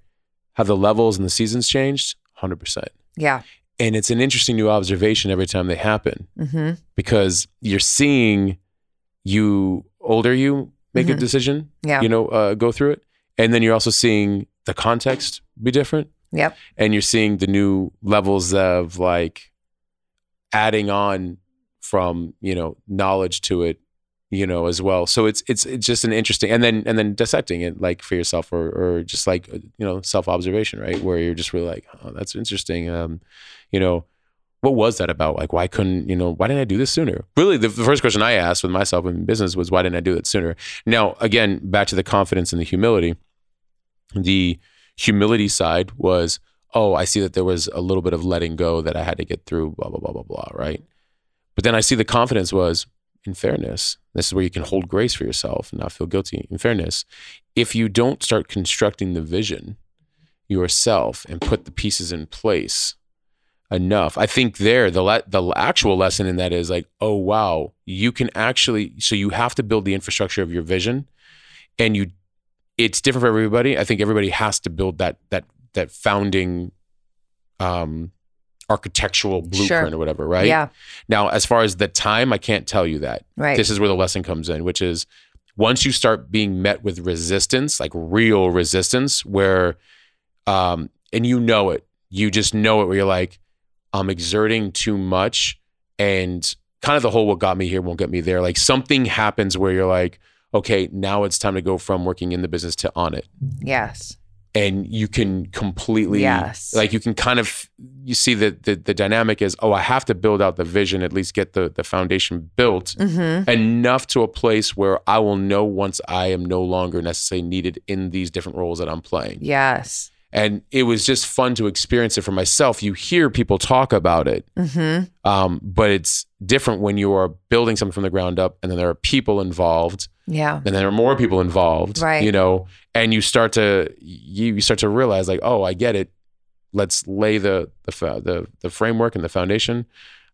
have the levels and the seasons changed? Hundred percent. yeah And it's an interesting new observation every time they happen mm-hmm. because you're seeing you older you make a Mhm. decision, yeah you know, uh, go through it, and then you're also seeing the context be different yep and you're seeing the new levels of like adding on from you know knowledge to it you know as well. So it's it's it's just an interesting and then and then dissecting it like for yourself or or just like uh, you know self observation right? Where you're just really like oh that's interesting um you know what was that about? Like why couldn't you know why didn't i do this sooner? Really the, the first question i asked with myself in business was why didn't i do it sooner? Now again back to the confidence and the humility. The humility side was oh i see that there was a little bit of letting go that i had to get through blah blah blah blah blah right? But then i see the confidence was in fairness this is where you can hold grace for yourself and not feel guilty. In fairness if you don't start constructing the vision yourself and put the pieces in place enough i think there the le- the actual lesson in that is like oh wow you can actually so you have to build the infrastructure of your vision and you it's different for everybody. I think everybody has to build that that that founding um architectural blueprint Sure. or whatever right? Yeah. Now as far as the time i can't tell you that. Right. This is where the lesson comes in, which is once you start being met with resistance, like real resistance, where, um, and you know it, you just know it, where you're like, I'm exerting too much, and kind of the whole "what got me here won't get me there." Like something happens where you're like, okay, now it's time to go from working in the business to on it, yes and you can completely, Yes. like you can kind of you see that the the dynamic is, oh, I have to build out the vision, at least get the the foundation built mm-hmm. enough to a place where I will know once I am no longer necessarily needed in these different roles that I'm playing. yes And it was just fun to experience it for myself. You hear people talk about it, mm-hmm. um, but it's different when you are building something from the ground up and then there are people involved yeah and then there are more people involved, Right. you know, and you start to, you, you start to realize like, oh, I get it. Let's lay the, the, the, the framework and the foundation,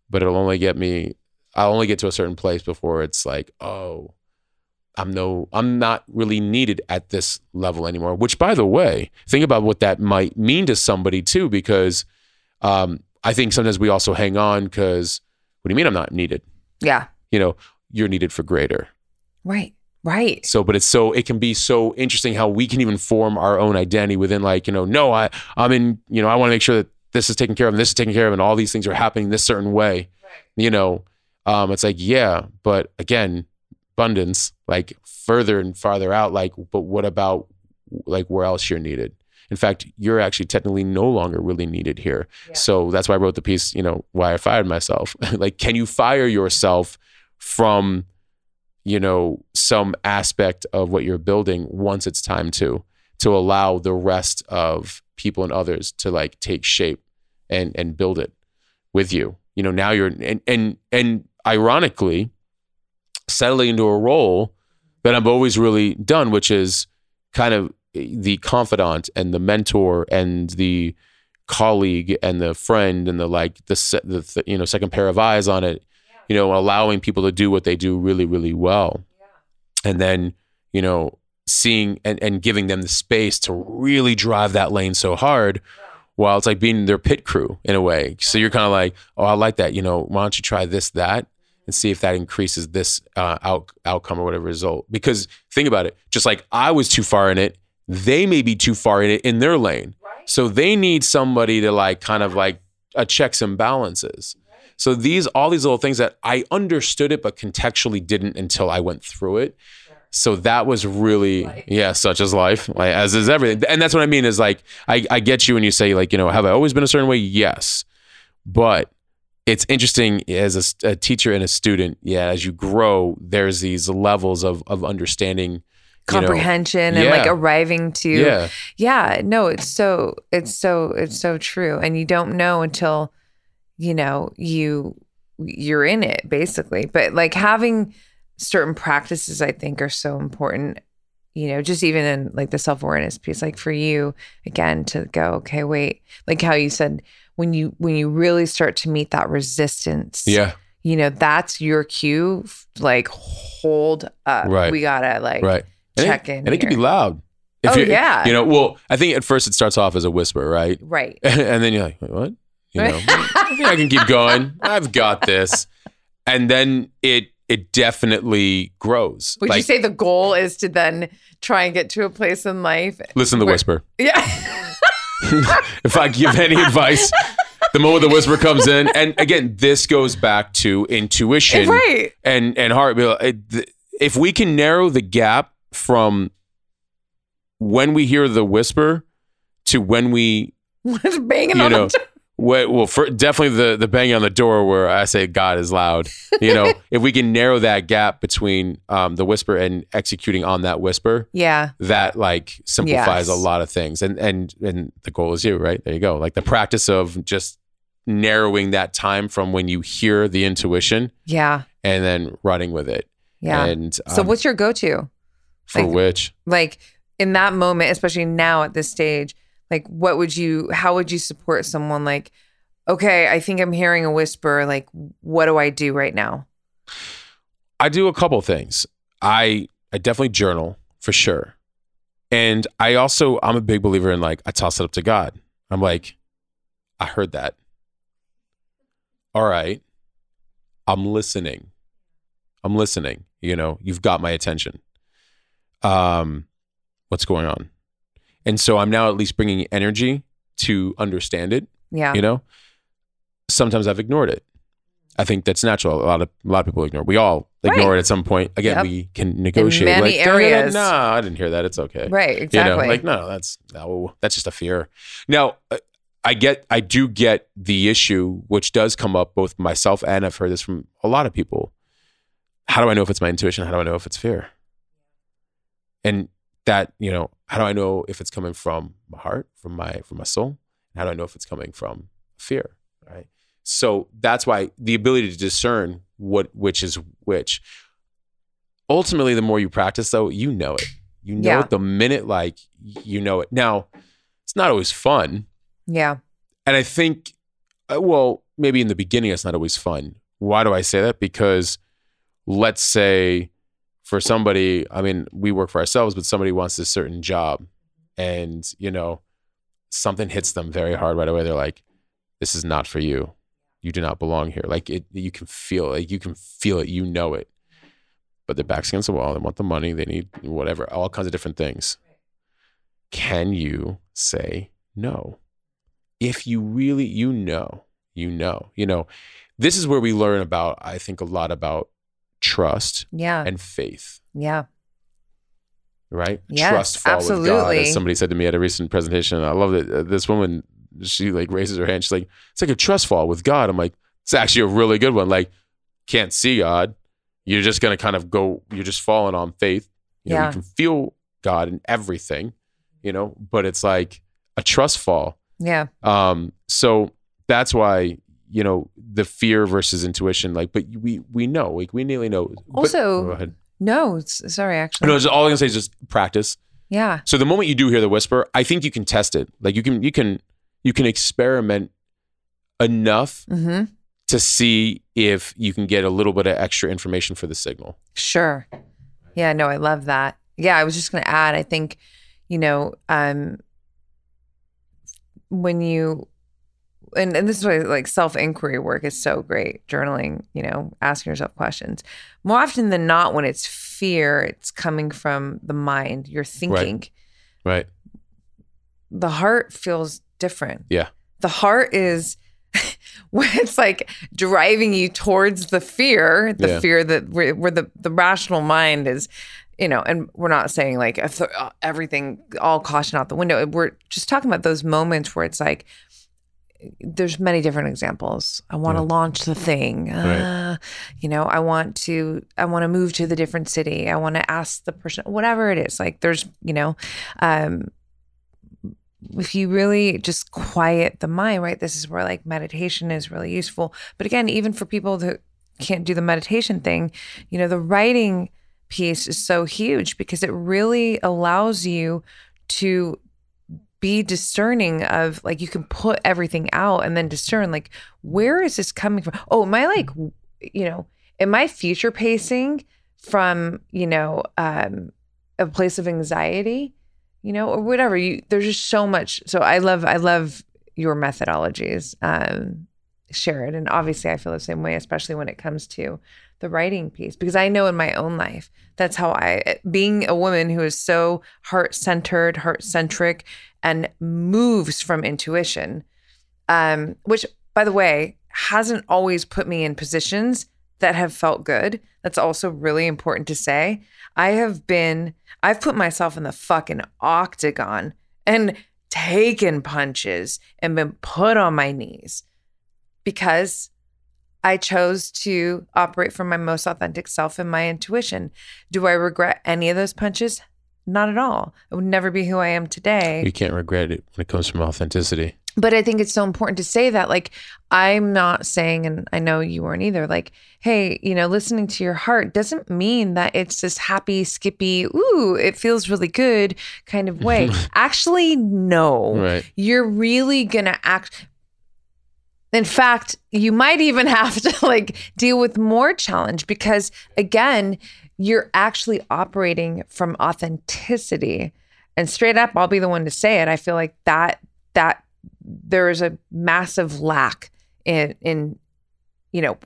but it'll only get me, I'll only get to a certain place before it's like, oh, I'm no, I'm not really needed at this level anymore. Which, by the way, think about what that might mean to somebody too, because um, I think sometimes we also hang on because, what do you mean I'm not needed? yeah You know, you're needed for greater. right right So, but it's so it can be so interesting how we can even form our own identity within, like, you know, no, I, I'm in, you know, I want to make sure that this is taken care of, and this is taken care of, and all these things are happening this certain way. Right. You know, um, it's like, yeah, but again, abundance, like further and farther out, like, but what about like where else you're needed? In fact, you're actually technically no longer really needed here. So that's why I wrote the piece, you know, why I fired myself. like, can you fire yourself from, you know, some aspect of what you're building once it's time to, to allow the rest of people and others to like take shape and and build it with you. You know, now you're and and and ironically, settling into a role that I've always really done, which is kind of eh, the confidant and the mentor and the colleague and the friend and the like the, the th- you know second pair of eyes on it you know allowing people to do what they do really really well. And then you know seeing and, and giving them the space to really drive that lane so hard while it's like being their pit crew in a way. So you're kind of like oh i like that you know why don't you try this that and see if that increases this uh, out, outcome or whatever result because think about it just like i was too far in it they may be too far in it in their lane so they need somebody to like kind of like a checks and balances so these all these little things that I understood it but contextually didn't until I went through it. So that was really yeah, such as life, like as is everything. And that's what I mean is like I, I get you when you say like, you know, have I always been a certain way? Yes. But it's interesting as a teacher and a student, yeah, as you grow, there's these levels of of understanding you know- Comprehension and like arriving to yeah. yeah no it's so it's so it's so true and you don't know until you know you you're in it basically but like having certain practices i think are so important you know just even in like the self-awareness piece like for you again to go okay wait like how you said when you when you really start to meet that resistance Yeah. you know that's your cue like hold up Right. we gotta like Right. And check it, in And it can be here. loud. Oh, you- yeah. You know, well, I think at first it starts off as a whisper, right? right and then you're like, "Wait, what? You know, I think I can keep going. I've got this. And then it it definitely grows. Would like, you say the goal is to then try and get to a place in life? listen to the where- whisper. Yeah. if I give any advice, the moment the whisper comes in, and again, this goes back to intuition right. and and heart. It- uh, If we can narrow the gap from when we hear the whisper to when we banging you on know, the door? well, for, definitely the the banging on the door where I say God is loud. You know, if we can narrow that gap between um, the whisper and executing on that whisper, Yeah. that like simplifies Yes. a lot of things. And and and the goal is you, right? There you go. Like the practice of just narrowing that time from when you hear the intuition Yeah. and then running with it. Yeah. And so um, what's your go-to? for like- which? Like in that moment, especially now at this stage, like what would you how would you support someone like okay, I think I'm hearing a whisper like what do I do right now? I do a couple things. I I definitely journal for sure. And I also I'm a big believer in like I toss it up to God. I'm like, I heard that. All right. I'm listening. I'm listening. You know, you've got my attention. Um what's going on? And so I'm now at least bringing energy to understand it Yeah. you know sometimes i've ignored it i think that's natural a lot of a lot of people ignore It. we all ignore Right. it at some point again Yep. we can negotiate many like areas. no i didn't hear that it's okay Right, you exactly. know like no that's no that's just a fear now uh, i get i do get the issue which does come up both myself and i've heard this from a lot of people how do i know if it's my intuition how do i know if it's fear and that you know how do i know if it's coming from my heart from my from my soul how do i know if it's coming from fear right so that's why the ability to discern what which is which ultimately the more you practice though you know it you know Yeah. it the minute like you know it now it's not always fun yeah. and I think, uh, well, maybe in the beginning, it's not always fun. Why do I say that? Because let's say for somebody, I mean, we work for ourselves, but somebody wants a certain job and, you know, something hits them very hard right away. They're like, this is not for you. You do not belong here. Like it, you can feel it. Like you can feel it. You know it. But their back's against the wall. They want the money. They need whatever, all kinds of different things. Can you say no? if you really you know, you know, you know, this is where we learn about I think a lot about trust Yeah. and faith, yeah. right? Yes, trust fall with God, as somebody said to me at a recent presentation. I love it. Uh, this woman, she like raises her hand. She's like, "It's like a trust fall with God." I'm like, "It's actually a really good one." Like, can't see God, you're just gonna kind of go. You're just falling on faith. You know, Yeah. you can feel God in everything, you know, but it's like a trust fall. Yeah. Um, so that's why you know the fear versus intuition. Like, but we we know, like we nearly know. But- Also- go ahead. No, sorry, actually. No, all I'm gonna say is just practice. yeah. So the moment you do hear the whisper, I think you can test it. Like you can you can you can experiment enough Mm-hmm. to see if you can get a little bit of extra information for the signal. Sure. Yeah, no, I love that. Yeah, I was just going to add, I think, you know, um, when you, and, and this is why like self inquiry work is so great, journaling, you know, asking yourself questions. More often than not, when it's fear, it's coming from the mind, you're thinking. Right. The heart feels different. Yeah. The heart is when it's like driving you towards the fear, the Yeah. fear that where, where the the rational mind is, you know, and we're not saying like uh, everything all caution out the window. We're just talking about those moments where it's like there's many different examples. I want to Yeah. launch the thing. Uh, you know, I want to I want to move to the different city. I want to ask the person whatever it is. Like there's, you know, um if you really just quiet the mind, right? This is where like meditation is really useful. But again, even for people that can't do the meditation thing, you know, the writing piece is so huge because it really allows you to be discerning of like you can put everything out and then discern like where is this coming from? Oh am i like you know am i future pacing from you know um a place of anxiety you know or whatever? You there's just so much. So i love i love your methodologies um share it and obviously i feel the same way especially when it comes to the writing piece because i know in my own life that's how i being a woman who is so heart-centered heart-centric and moves from intuition um which by the way hasn't always put me in positions that have felt good that's also really important to say i have been i've put myself in the fucking octagon and taken punches and been put on my knees because I chose to operate from my most authentic self and my intuition. Do I regret any of those punches? Not at all. I would never be who I am today. You can't regret it when it comes from authenticity. But I think it's so important to say that, like, I'm not saying, and I know you weren't either, like, hey, you know, listening to your heart doesn't mean that it's this happy, skippy, ooh, it feels really good kind of way. Actually, no. Right. You're really going to act. In fact, you might even have to like deal with more challenge because, again, you're actually operating from authenticity. And straight up, I'll be the one to say it. I feel like that, that, there is a massive lack in in you know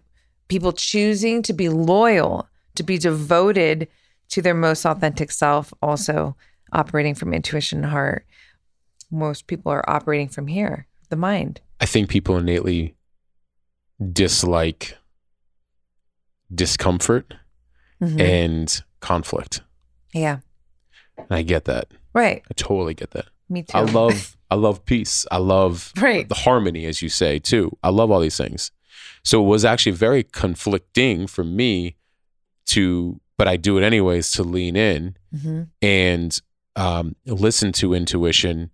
people choosing to be loyal to be devoted to their most authentic self also operating from intuition and heart most people are operating from here the mind I think people innately dislike discomfort Mhm. and conflict. yeah And I get that. right I totally get that. me too I love I love peace. I love Right. the harmony as you say too. I love all these things. So it was actually very conflicting for me to but I do it anyways to lean in Mhm. and um, listen to intuition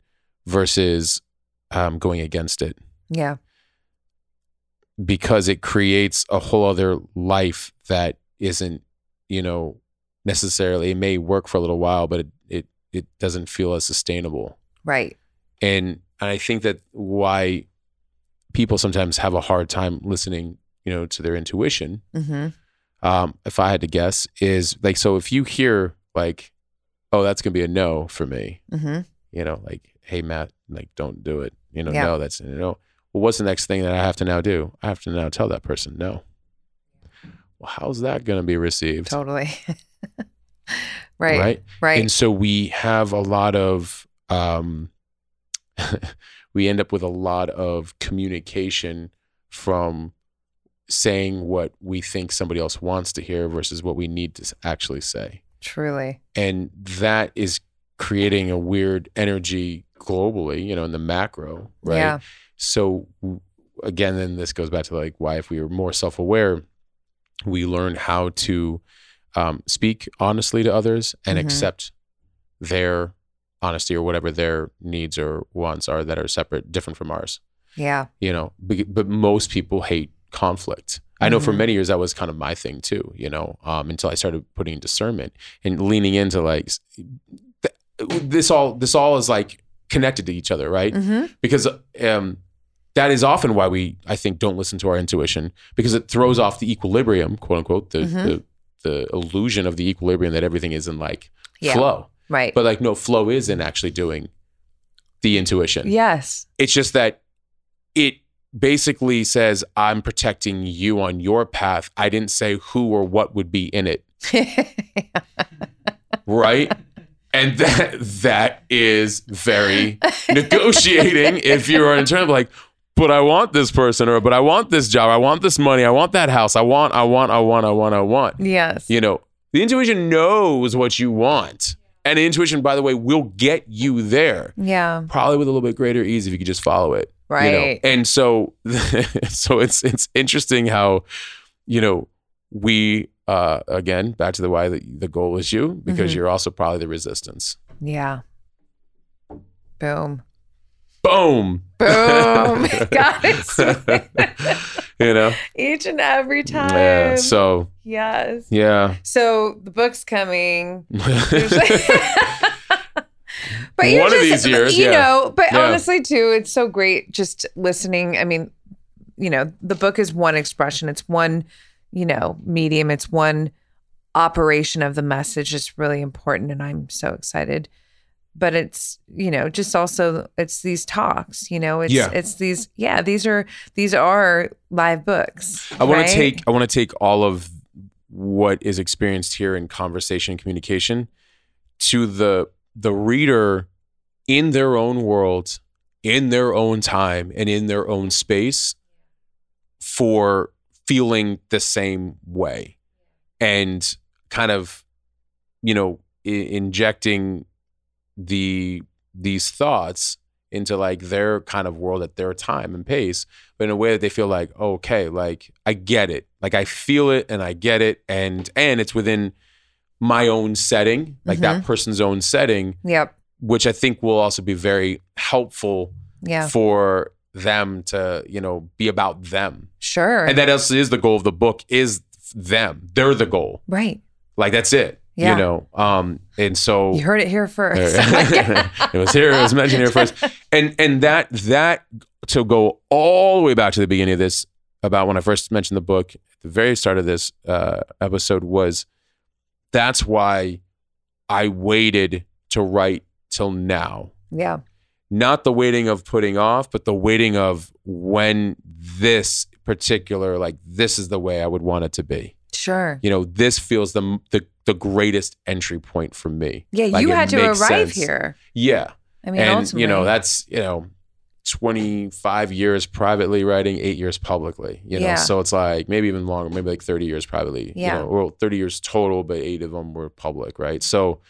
versus um, going against it yeah because it creates a whole other life that isn't, you know, necessarily it may work for a little while, but it it, it doesn't feel as sustainable. right And and I think that why people sometimes have a hard time listening, you know, to their intuition, hmm um, if I had to guess, is like so if you hear like, oh, that's gonna be a no for me, hmm you know, like, hey Matt, like don't do it. You know, Yeah. no, that's a no. Well, what's the next thing that I have to now do? I have to now tell that person no. Well, how's that going to be received? totally right Right. right And so we have a lot of, um, we end up with a lot of communication from saying what we think somebody else wants to hear versus what we need to actually say. Truly. And that is creating a weird energy globally, you know, in the macro, right? Yeah. So again, then this goes back to like why if we were more self-aware, we learn how to um, speak honestly to others and Mhm. accept their honesty or whatever their needs or wants are that are separate, different from ours. Yeah. You know, but, but most people hate conflict. I know for Mhm. many years that was kind of my thing too. You know, um, until I started putting discernment and leaning into like th- this all this all is like connected to each other, right? hmm because um, that is often why we I think don't listen to our intuition because it throws off the equilibrium, quote unquote, the Mhm. the, the illusion of the equilibrium that everything is in like Yeah. flow. Right. But like no flow is in actually doing the intuition. yes. It's just that it basically says I'm protecting you on your path. I didn't say who or what would be in it, right? and that that is very negotiating if you're in terms of like but I want this person or but I want this job, I want this money, I want that house, I want, I want, I want, I want, I want. yes. You know, the intuition knows what you want. And intuition, by the way, will get you there. Yeah. Probably with a little bit greater ease if you could just follow it. you know? Right. And so so it's it's interesting how, you know, we uh again, back to the why the, the goal is you, because Mhm. you're also probably the resistance. Yeah. Boom. Boom. Boom. Got it. you know? Each and every time. Yeah. So yes. yeah. So the book's coming. but One you're of just, these years, you yeah. know. But Yeah. honestly, too, it's so great just listening. I mean, you know, the book is one expression. It's one, you know, medium. It's one operation of the message. It's really important, and I'm so excited. But it's you know just also it's these talks. You know, it's Yeah. it's these yeah these are these are live books. I want right? to take I want to take all of what is experienced here in conversation and communication to the the reader in their own world, in their own time, and in their own space for feeling the same way and kind of you know I- injecting the these thoughts into like their kind of world at their time and pace but in a way that they feel like oh, okay like i get it like i feel it and i get it and and it's within my own setting like that mm-hmm. person's own setting Yep. which i think will also be very helpful Yeah. for them to you know be about them Sure. and that also is the goal of the book is them they're the goal right. like that's it Yeah. you know um and so You heard it here first. it was here it was mentioned here first and and that that to go all the way back to the beginning of this about when i first mentioned the book at the very start of this uh episode was that's why i waited to write till now yeah. not the waiting of putting off but the waiting of when this particular like this is the way i would want it to be Sure. you know this feels the the, the greatest entry point for me Yeah, Like, you had to arrive sense. here. yeah I mean, and ultimately, you know that's you know 25 years privately writing eight years publicly you know Yeah. so it's like maybe even longer maybe like 30 years privately Yeah. you know well 30 years total but eight of them were public right so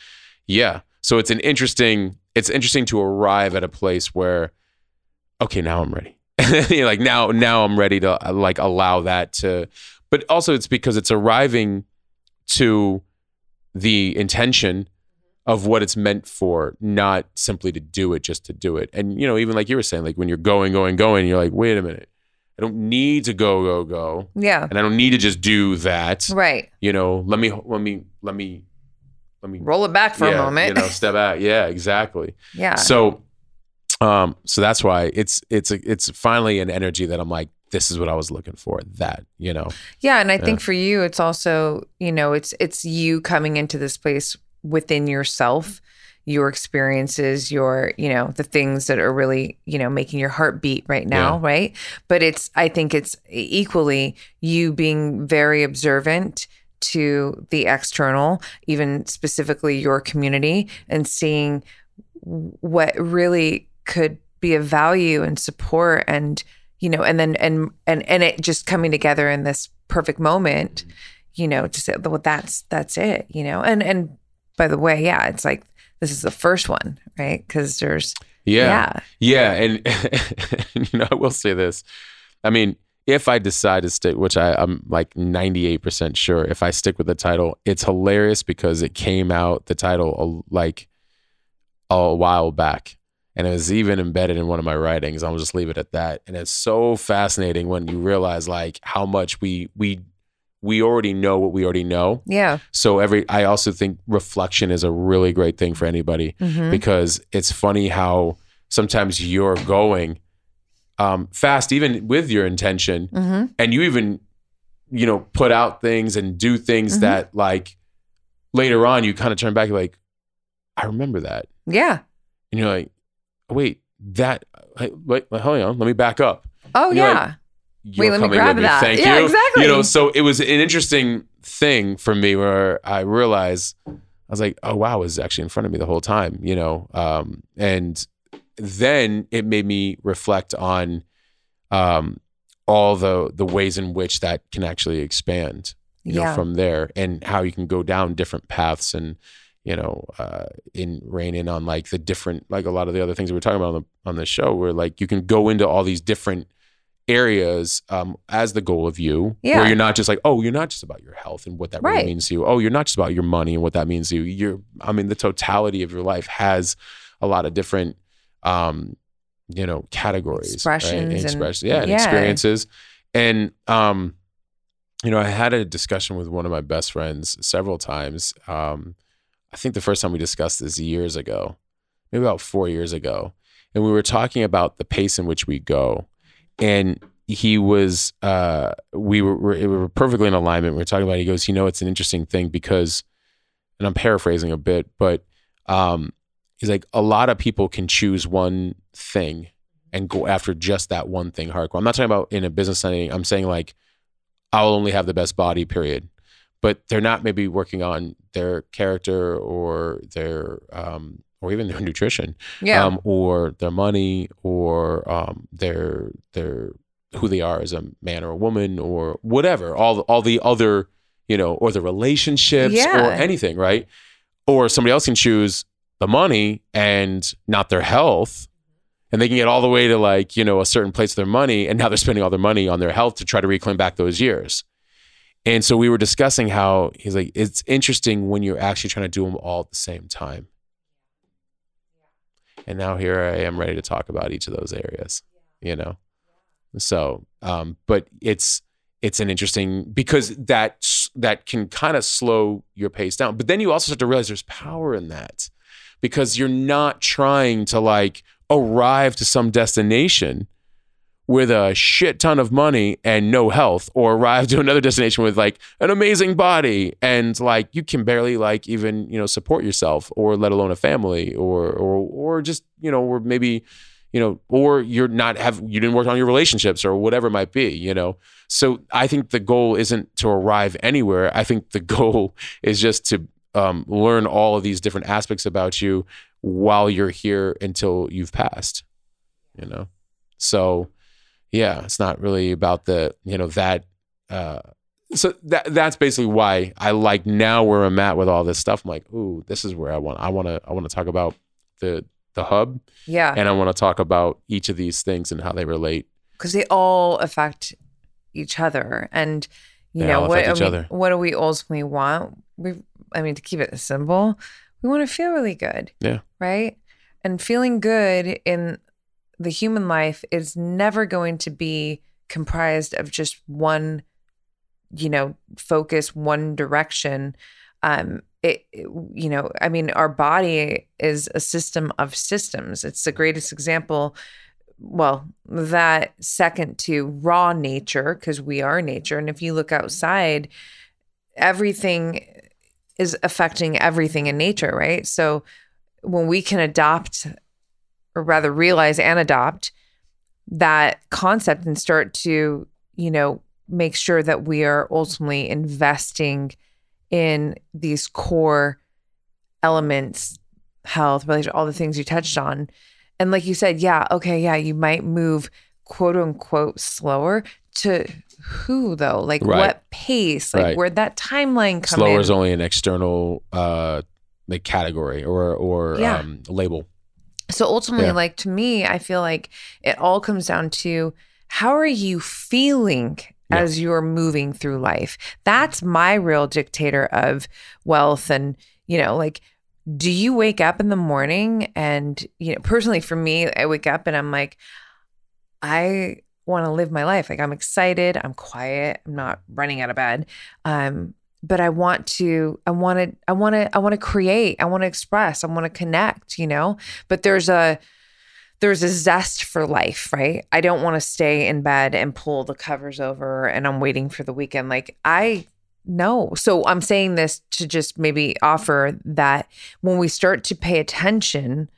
yeah so it's an interesting it's interesting to arrive at a place where okay now i'm ready you know, like now now i'm ready to like allow that to but also it's because it's arriving to the intention of what it's meant for, not simply to do it just to do it. And you know, even like you were saying, like when you're going, going, going, you're like, wait a minute, I don't need to go, go, go, yeah, and I don't need to just do that. right. You know, let me, let me, let me, let me Roll it back for yeah, a moment. You know, step out. Yeah, exactly. yeah, So, um, so that's why it's it's a, it's finally an energy that I'm like, this is what I was looking for. That you know, yeah, and I think for you, it's also you know, it's it's you coming into this place within yourself, your experiences, your you know, the things that are really you know making your heart beat right now, Yeah. right? But it's I think it's equally you being very observant to the external, even specifically your community, and seeing what really could be of value and support and you know and then and and and it just coming together in this perfect moment you know to say well that's that's it you know and and by the way yeah it's like this is the first one right because there's Yeah. yeah Yeah. And, you know, I will say this. I mean, if I decide to stick, which I, I'm like 98% sure, if I stick with the title, it's hilarious because it came out, the title, like a while back. And it was even embedded in one of my writings. I'll just leave it at that. And it's so fascinating when you realize like how much we we we already know what we already know. yeah So every I also think reflection is a really great thing for anybody Mhm. because it's funny how sometimes you're going um, fast, even with your intention, Mhm. and you even, you know, put out things and do things Mhm. that like later on you kind of turn back, like, I remember that, yeah and you're like, wait, that, wait, wait, hold on, let me back up. oh like, yeah You're Wait, let me grab with me. that. Thank Yeah, you. exactly. You know, so it was an interesting thing for me where I realized I was like, oh wow, it was actually in front of me the whole time, you know. Um, and then it made me reflect on um, all the the ways in which that can actually expand, you know, yeah from there, and how you can go down different paths and you know, uh, in rein in on like the different, like a lot of the other things we were talking about on the on the show, where like you can go into all these different areas um, as the goal of you, Yeah. where you're not just like, oh, you're not just about your health and what that really means to you. Oh, you're not just about your money and what that means to you. You're, I mean, the totality of your life has a lot of different, um, you know, categories, Expressions and- expressions, yeah, and yeah. experiences, and um, you know, I had a discussion with one of my best friends several times. Um, I think the first time we discussed this years ago, maybe about four years ago, and we were talking about the pace in which we go, and he was, uh, we were, we were perfectly in alignment. We were talking about. It. He goes, you know, it's an interesting thing because, and I'm paraphrasing a bit, but um, he's like, a lot of people can choose one thing and go after just that one thing hardcore. I'm not talking about in a business setting. I'm saying like, I'll only have the best body, period. But they're not maybe working on their character or their um, or even their nutrition, yeah um, or their money, or um, their their who they are as a man or a woman, or whatever. All all the other, you know, or the relationships, Yeah. or anything, right? Or somebody else can choose the money and not their health. And they can get all the way to like, you know, a certain place of their money. And now they're spending all their money on their health to try to reclaim back those years. And so we were discussing how he's like, it's interesting when you're actually trying to do them all at the same time. And now here I am ready to talk about each of those areas, you know? So, um, but it's, it's an interesting because that that can kind of slow your pace down. But then you also start to realize there's power in that because you're not trying to like arrive to some destination with a shit ton of money and no health or arrive to another destination with like an amazing body and like you can barely like even you know support yourself or let alone a family or or or just you know or maybe you know or you're not have you didn't work on your relationships or whatever it might be you know? So i think the goal isn't to arrive anywhere. I think the goal is just to um, learn all of these different aspects about you while you're here until you've passed you know? So yeah it's not really about the you know that uh so that that's basically why i like now where i'm at with all this stuff i'm like ooh this is where i want i want to i want to talk about the the hub yeah. and i want to talk about each of these things and how they relate. Because they all affect each other and you They know what I mean, what do we ultimately want? We i mean to keep it simple we want to feel really good. Yeah. right? And feeling good in the human life is never going to be comprised of just one you know focus one direction. Um it, it- you know i mean our body is a system of systems. It's the greatest example well that second to raw nature because we are nature. And if you look outside everything is affecting everything in nature right? So when we can adopt or rather realize and adopt that concept and start to you know make sure that we are ultimately investing in these core elements health relationship all the things you touched on and like you said, yeah, okay, yeah, you might move quote unquote slower to who though? Like Right. what pace? Like Right. where'd that timeline come Slower in? is only an external uh like category or or Yeah. um label. So ultimately, Yeah. like to me, I feel like it all comes down to how are you feeling Yeah. as you're moving through life? That's my real dictator of wealth. And, you know, like, do you wake up in the morning and, you know, personally for me, I wake up and I'm like, I want to live my life. Like I'm excited, I'm quiet, I'm not running out of bed. Um, but I want to, I want to, I want to, I want to create, I want to express, I want to connect, you know? But there's a, there's a zest for life, right? I don't want to stay in bed and pull the covers over and I'm waiting for the weekend. Like I know. So I'm saying this to just maybe offer that when we start to pay attention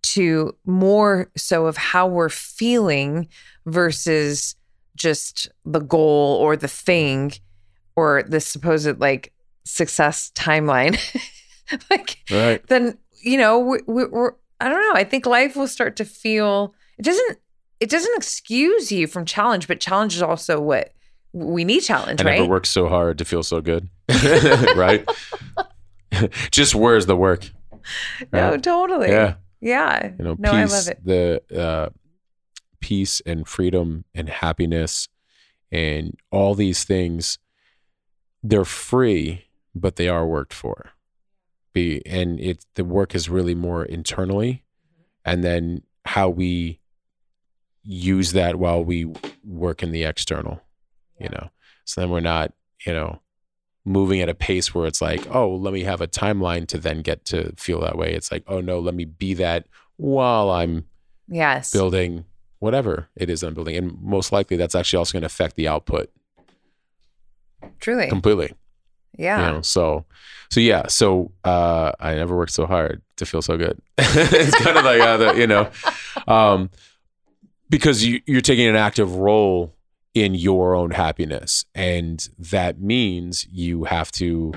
to more so of how we're feeling versus just the goal or the thing or this supposed like success timeline like Right. then you know we, we, we're i don't know i think life will start to feel it doesn't it doesn't excuse you from challenge but challenge is also what we need challenge I right never worked so hard to feel so good. right? Just where's the work? no right? totally Yeah. yeah You know, no peace, i love it the uh peace and freedom and happiness and all these things they're free, but they are worked for. Be and it the work is really more internally mm-hmm. and then how we use that while we work in the external you know? So then we're not you know moving at a pace where it's like oh let me have a timeline to then get to feel that way. It's like oh no let me be that while i'm yes. building whatever it is i'm building. And most likely that's actually also going to affect the output truly. Completely. Yeah. You know so so yeah so uh i never worked so hard to feel so good. It's kind of like uh, the, you know um because you, you're taking an active role in your own happiness and that means you have to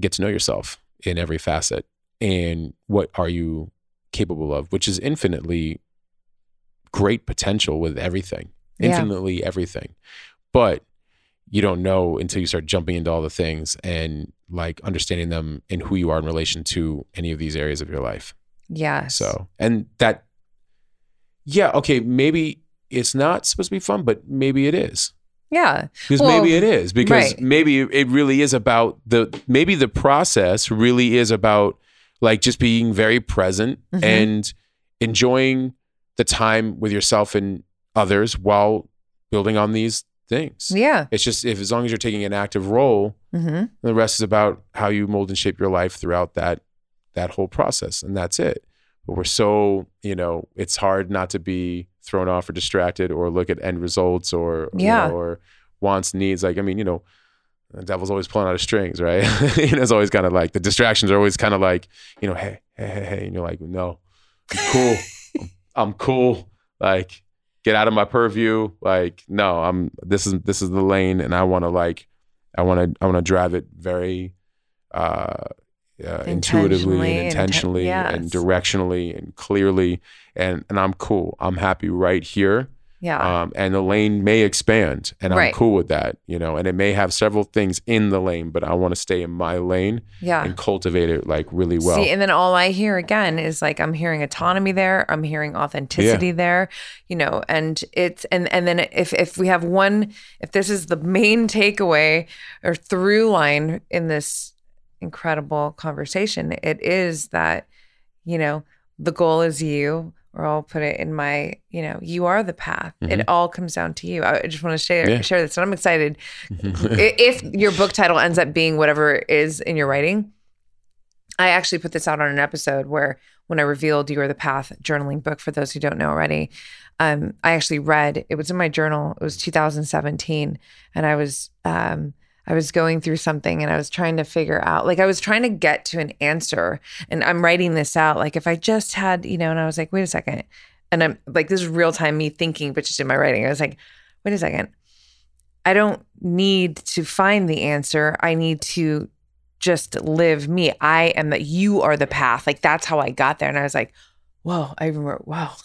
get to know yourself in every facet and what are you capable of which is infinitely great potential with everything Yeah. infinitely everything. But you don't know until you start jumping into all the things and like understanding them and who you are in relation to any of these areas of your life. yes So, and that, yeah, okay, maybe it's not supposed to be fun, but maybe it is. yeah Because Well, maybe it is. Because right. maybe it really is about the, maybe the process really is about like just being very present Mhm. and enjoying the time with yourself and others while building on these things. yeah It's just if as long as you're taking an active role, mm-hmm. the rest is about how you mold and shape your life throughout that that whole process, and that's it. But we're so you know, it's hard not to be thrown off or distracted or look at end results or you Yeah. know, or wants needs. Like I mean, you know, the devil's always pulling out of strings, right? you know, it's always kind of like the distractions are always kind of like you know, hey, hey, hey, hey, and you're like, no, I'm cool, I'm cool, like get out of my purview. Like, no, I'm this is this is the lane, and I want to like, I want to I want to drive it very uh, uh, intuitively Intentionally and intentionally inten- and directionally and clearly, and and I'm cool. I'm happy right here. Yeah Um, and the lane may expand, and I'm cool with that, you know. And it may have several things in the lane, but I want to stay in my lane yeah and cultivate it like really well. See, and then all I hear again is like I'm hearing autonomy there, I'm hearing authenticity there, you know, and it's and and then if if we have one, if this is the main takeaway or through line in this incredible conversation, it is that, you know, the goal is you, or I'll put it in my, you know, you are the path. It all comes down to you. I I just want to share Yeah. share this, and I'm excited. If your book title ends up being whatever it is in your writing, I actually put this out on an episode where when I revealed You Are the Path journaling book, for those who don't know already, um, I actually read, it was in my journal, it was 2017. And I was, um, I was going through something and I was trying to figure out, like, I was trying to get to an answer. And I'm writing this out, like, if I just had, you know, and I was like, wait a second. And I'm like, this is real time me thinking, but just in my writing. I was like, wait a second. I don't need to find the answer. I need to just live me. I am that you are the path. Like that's how I got there. And I was like, whoa, I remember, wow,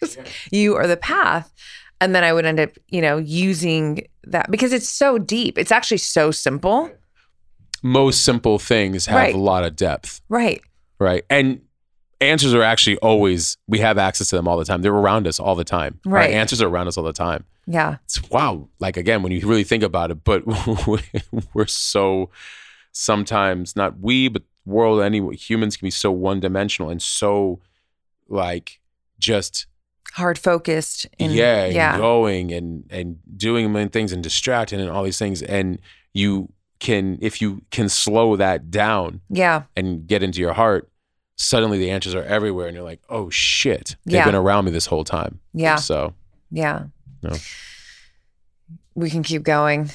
you are the path. And then I would end up, you know, using that because it's so deep. It's actually so simple. Most simple things have Right. a lot of depth, Right. right? And answers are actually always we have access to them all the time. They're around us all the time. Right. Answers are around us all the time. Yeah. It's wow. Like again, when you really think about it, but we're so sometimes not we, but world anyway. Humans can be so one dimensional and so like just Hard focused. And, yeah, and Yeah. going and and doing a million things and distracting and all these things. And you can if you can slow that down Yeah. and get into your heart, suddenly the answers are everywhere, and you're like, oh shit, they've Yeah. been around me this whole time. Yeah. So Yeah. No. We can keep going.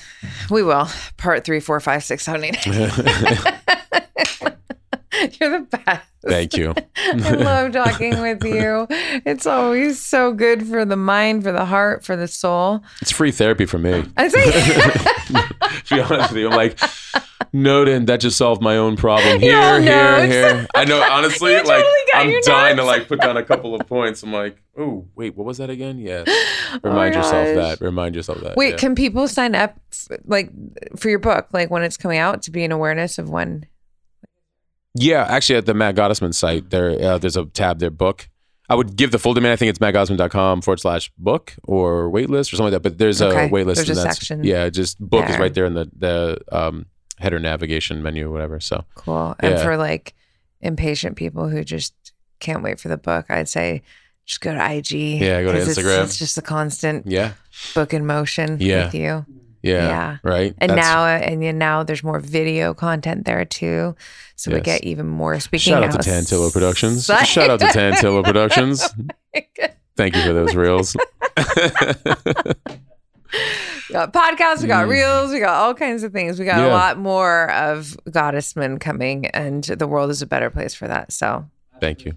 We will. Part three, four, five, six, seven, eight. You're the best. Thank you. I love talking with you. It's always so good for the mind, for the heart, for the soul. It's free therapy for me. I say, to be honest with you, I'm like, noted that just solved my own problem here, Your here, notes. here. I know, honestly, like totally I'm dying to like put down a couple of points. I'm like, oh wait, what was that again? Yeah, Oh remind yourself gosh. that. Remind yourself that. Wait, yeah. can people sign up f- like for your book, like when it's coming out, to be an awareness of when? Yeah, actually, at the Matt Gottesman site, there uh, there's a tab there, book. I would give the full domain. I think it's mattgottesman.com forward slash book or waitlist or something like that. But there's Okay. a waitlist. There's a section Yeah, just book is right there in the the um, header navigation menu, or whatever. So Cool. And Yeah. for like impatient people who just can't wait for the book, I'd say just go to IG. Yeah, go to 'cause it's- Instagram. It's, just a constant yeah, book in motion Yeah. with you. Yeah, Yeah. right. And That's- now, and now there's more video content there too, so we get even more. Speaking Shout out to Tantillo Productions. Psych- Shout out to Tantillo Productions. Thank you for those reels. We got podcasts, we got Mm. reels, we got all kinds of things. We got a lot more of Gottesman coming, and the world is a better place for that. So, Thank you.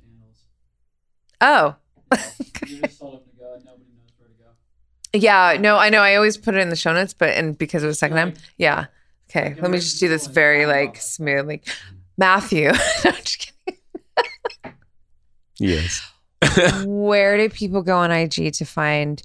oh, You just told him to go and nobody knows where to go. Yeah, no, I know. I always put it in the show notes, but and because it was second time, yeah. Okay, let me just do this very like smoothly. Matthew, No, I'm just kidding. yes. where do people go on IG to find?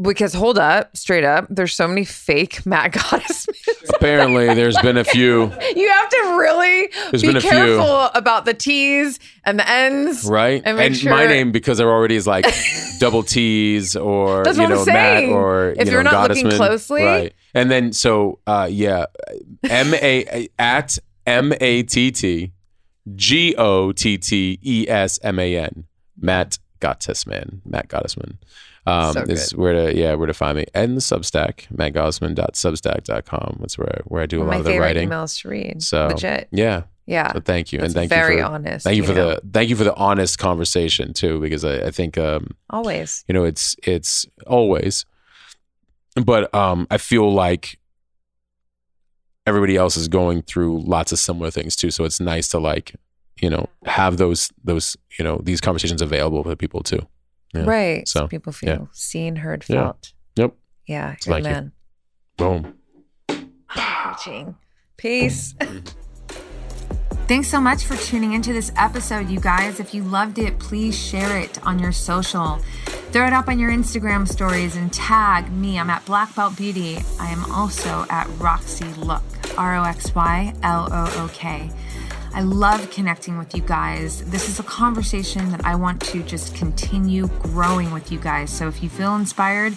Because hold up, straight up, there's so many fake Matt Goddess. Apparently, there's been a few. you have to really There's be been a few. careful about the T's and the N's. Right? And make sure- my name, because there already is like double T's or, That's you what I'm know, Matt saying. or, If you you're know, not looking Gottesman. closely. Right. And then, so, uh, yeah, M A at M A T T G O T T E S M A N. Matt Gottesman. Matt Gottesman. Um, So is where to yeah where to find me and the Substack mattgottesman.substack.com. That's where where I do a lot of the writing. emails to read. So Legit. yeah, Yeah. so thank you That's and thank very you for honest. thank you for know? the thank you for the honest conversation too because I, I think um always. you know it's it's always but um I feel like everybody else is going through lots of similar things too so it's nice to like you know have those those you know these conversations available for people too Yeah. Right. So So, people feel yeah. seen, heard, Yeah. felt. Yep. Yeah. So You're thank you. man. boom Preaching. Peace. Thanks so much for tuning into this episode, you guys. If you loved it, please share it on your social. Throw it up on your Instagram stories and tag me. I'm at Black Belt Beauty. I am also at Roxy Look, R O X Y L O O K. I love connecting with you guys. This is a conversation that I want to just continue growing with you guys. So if you feel inspired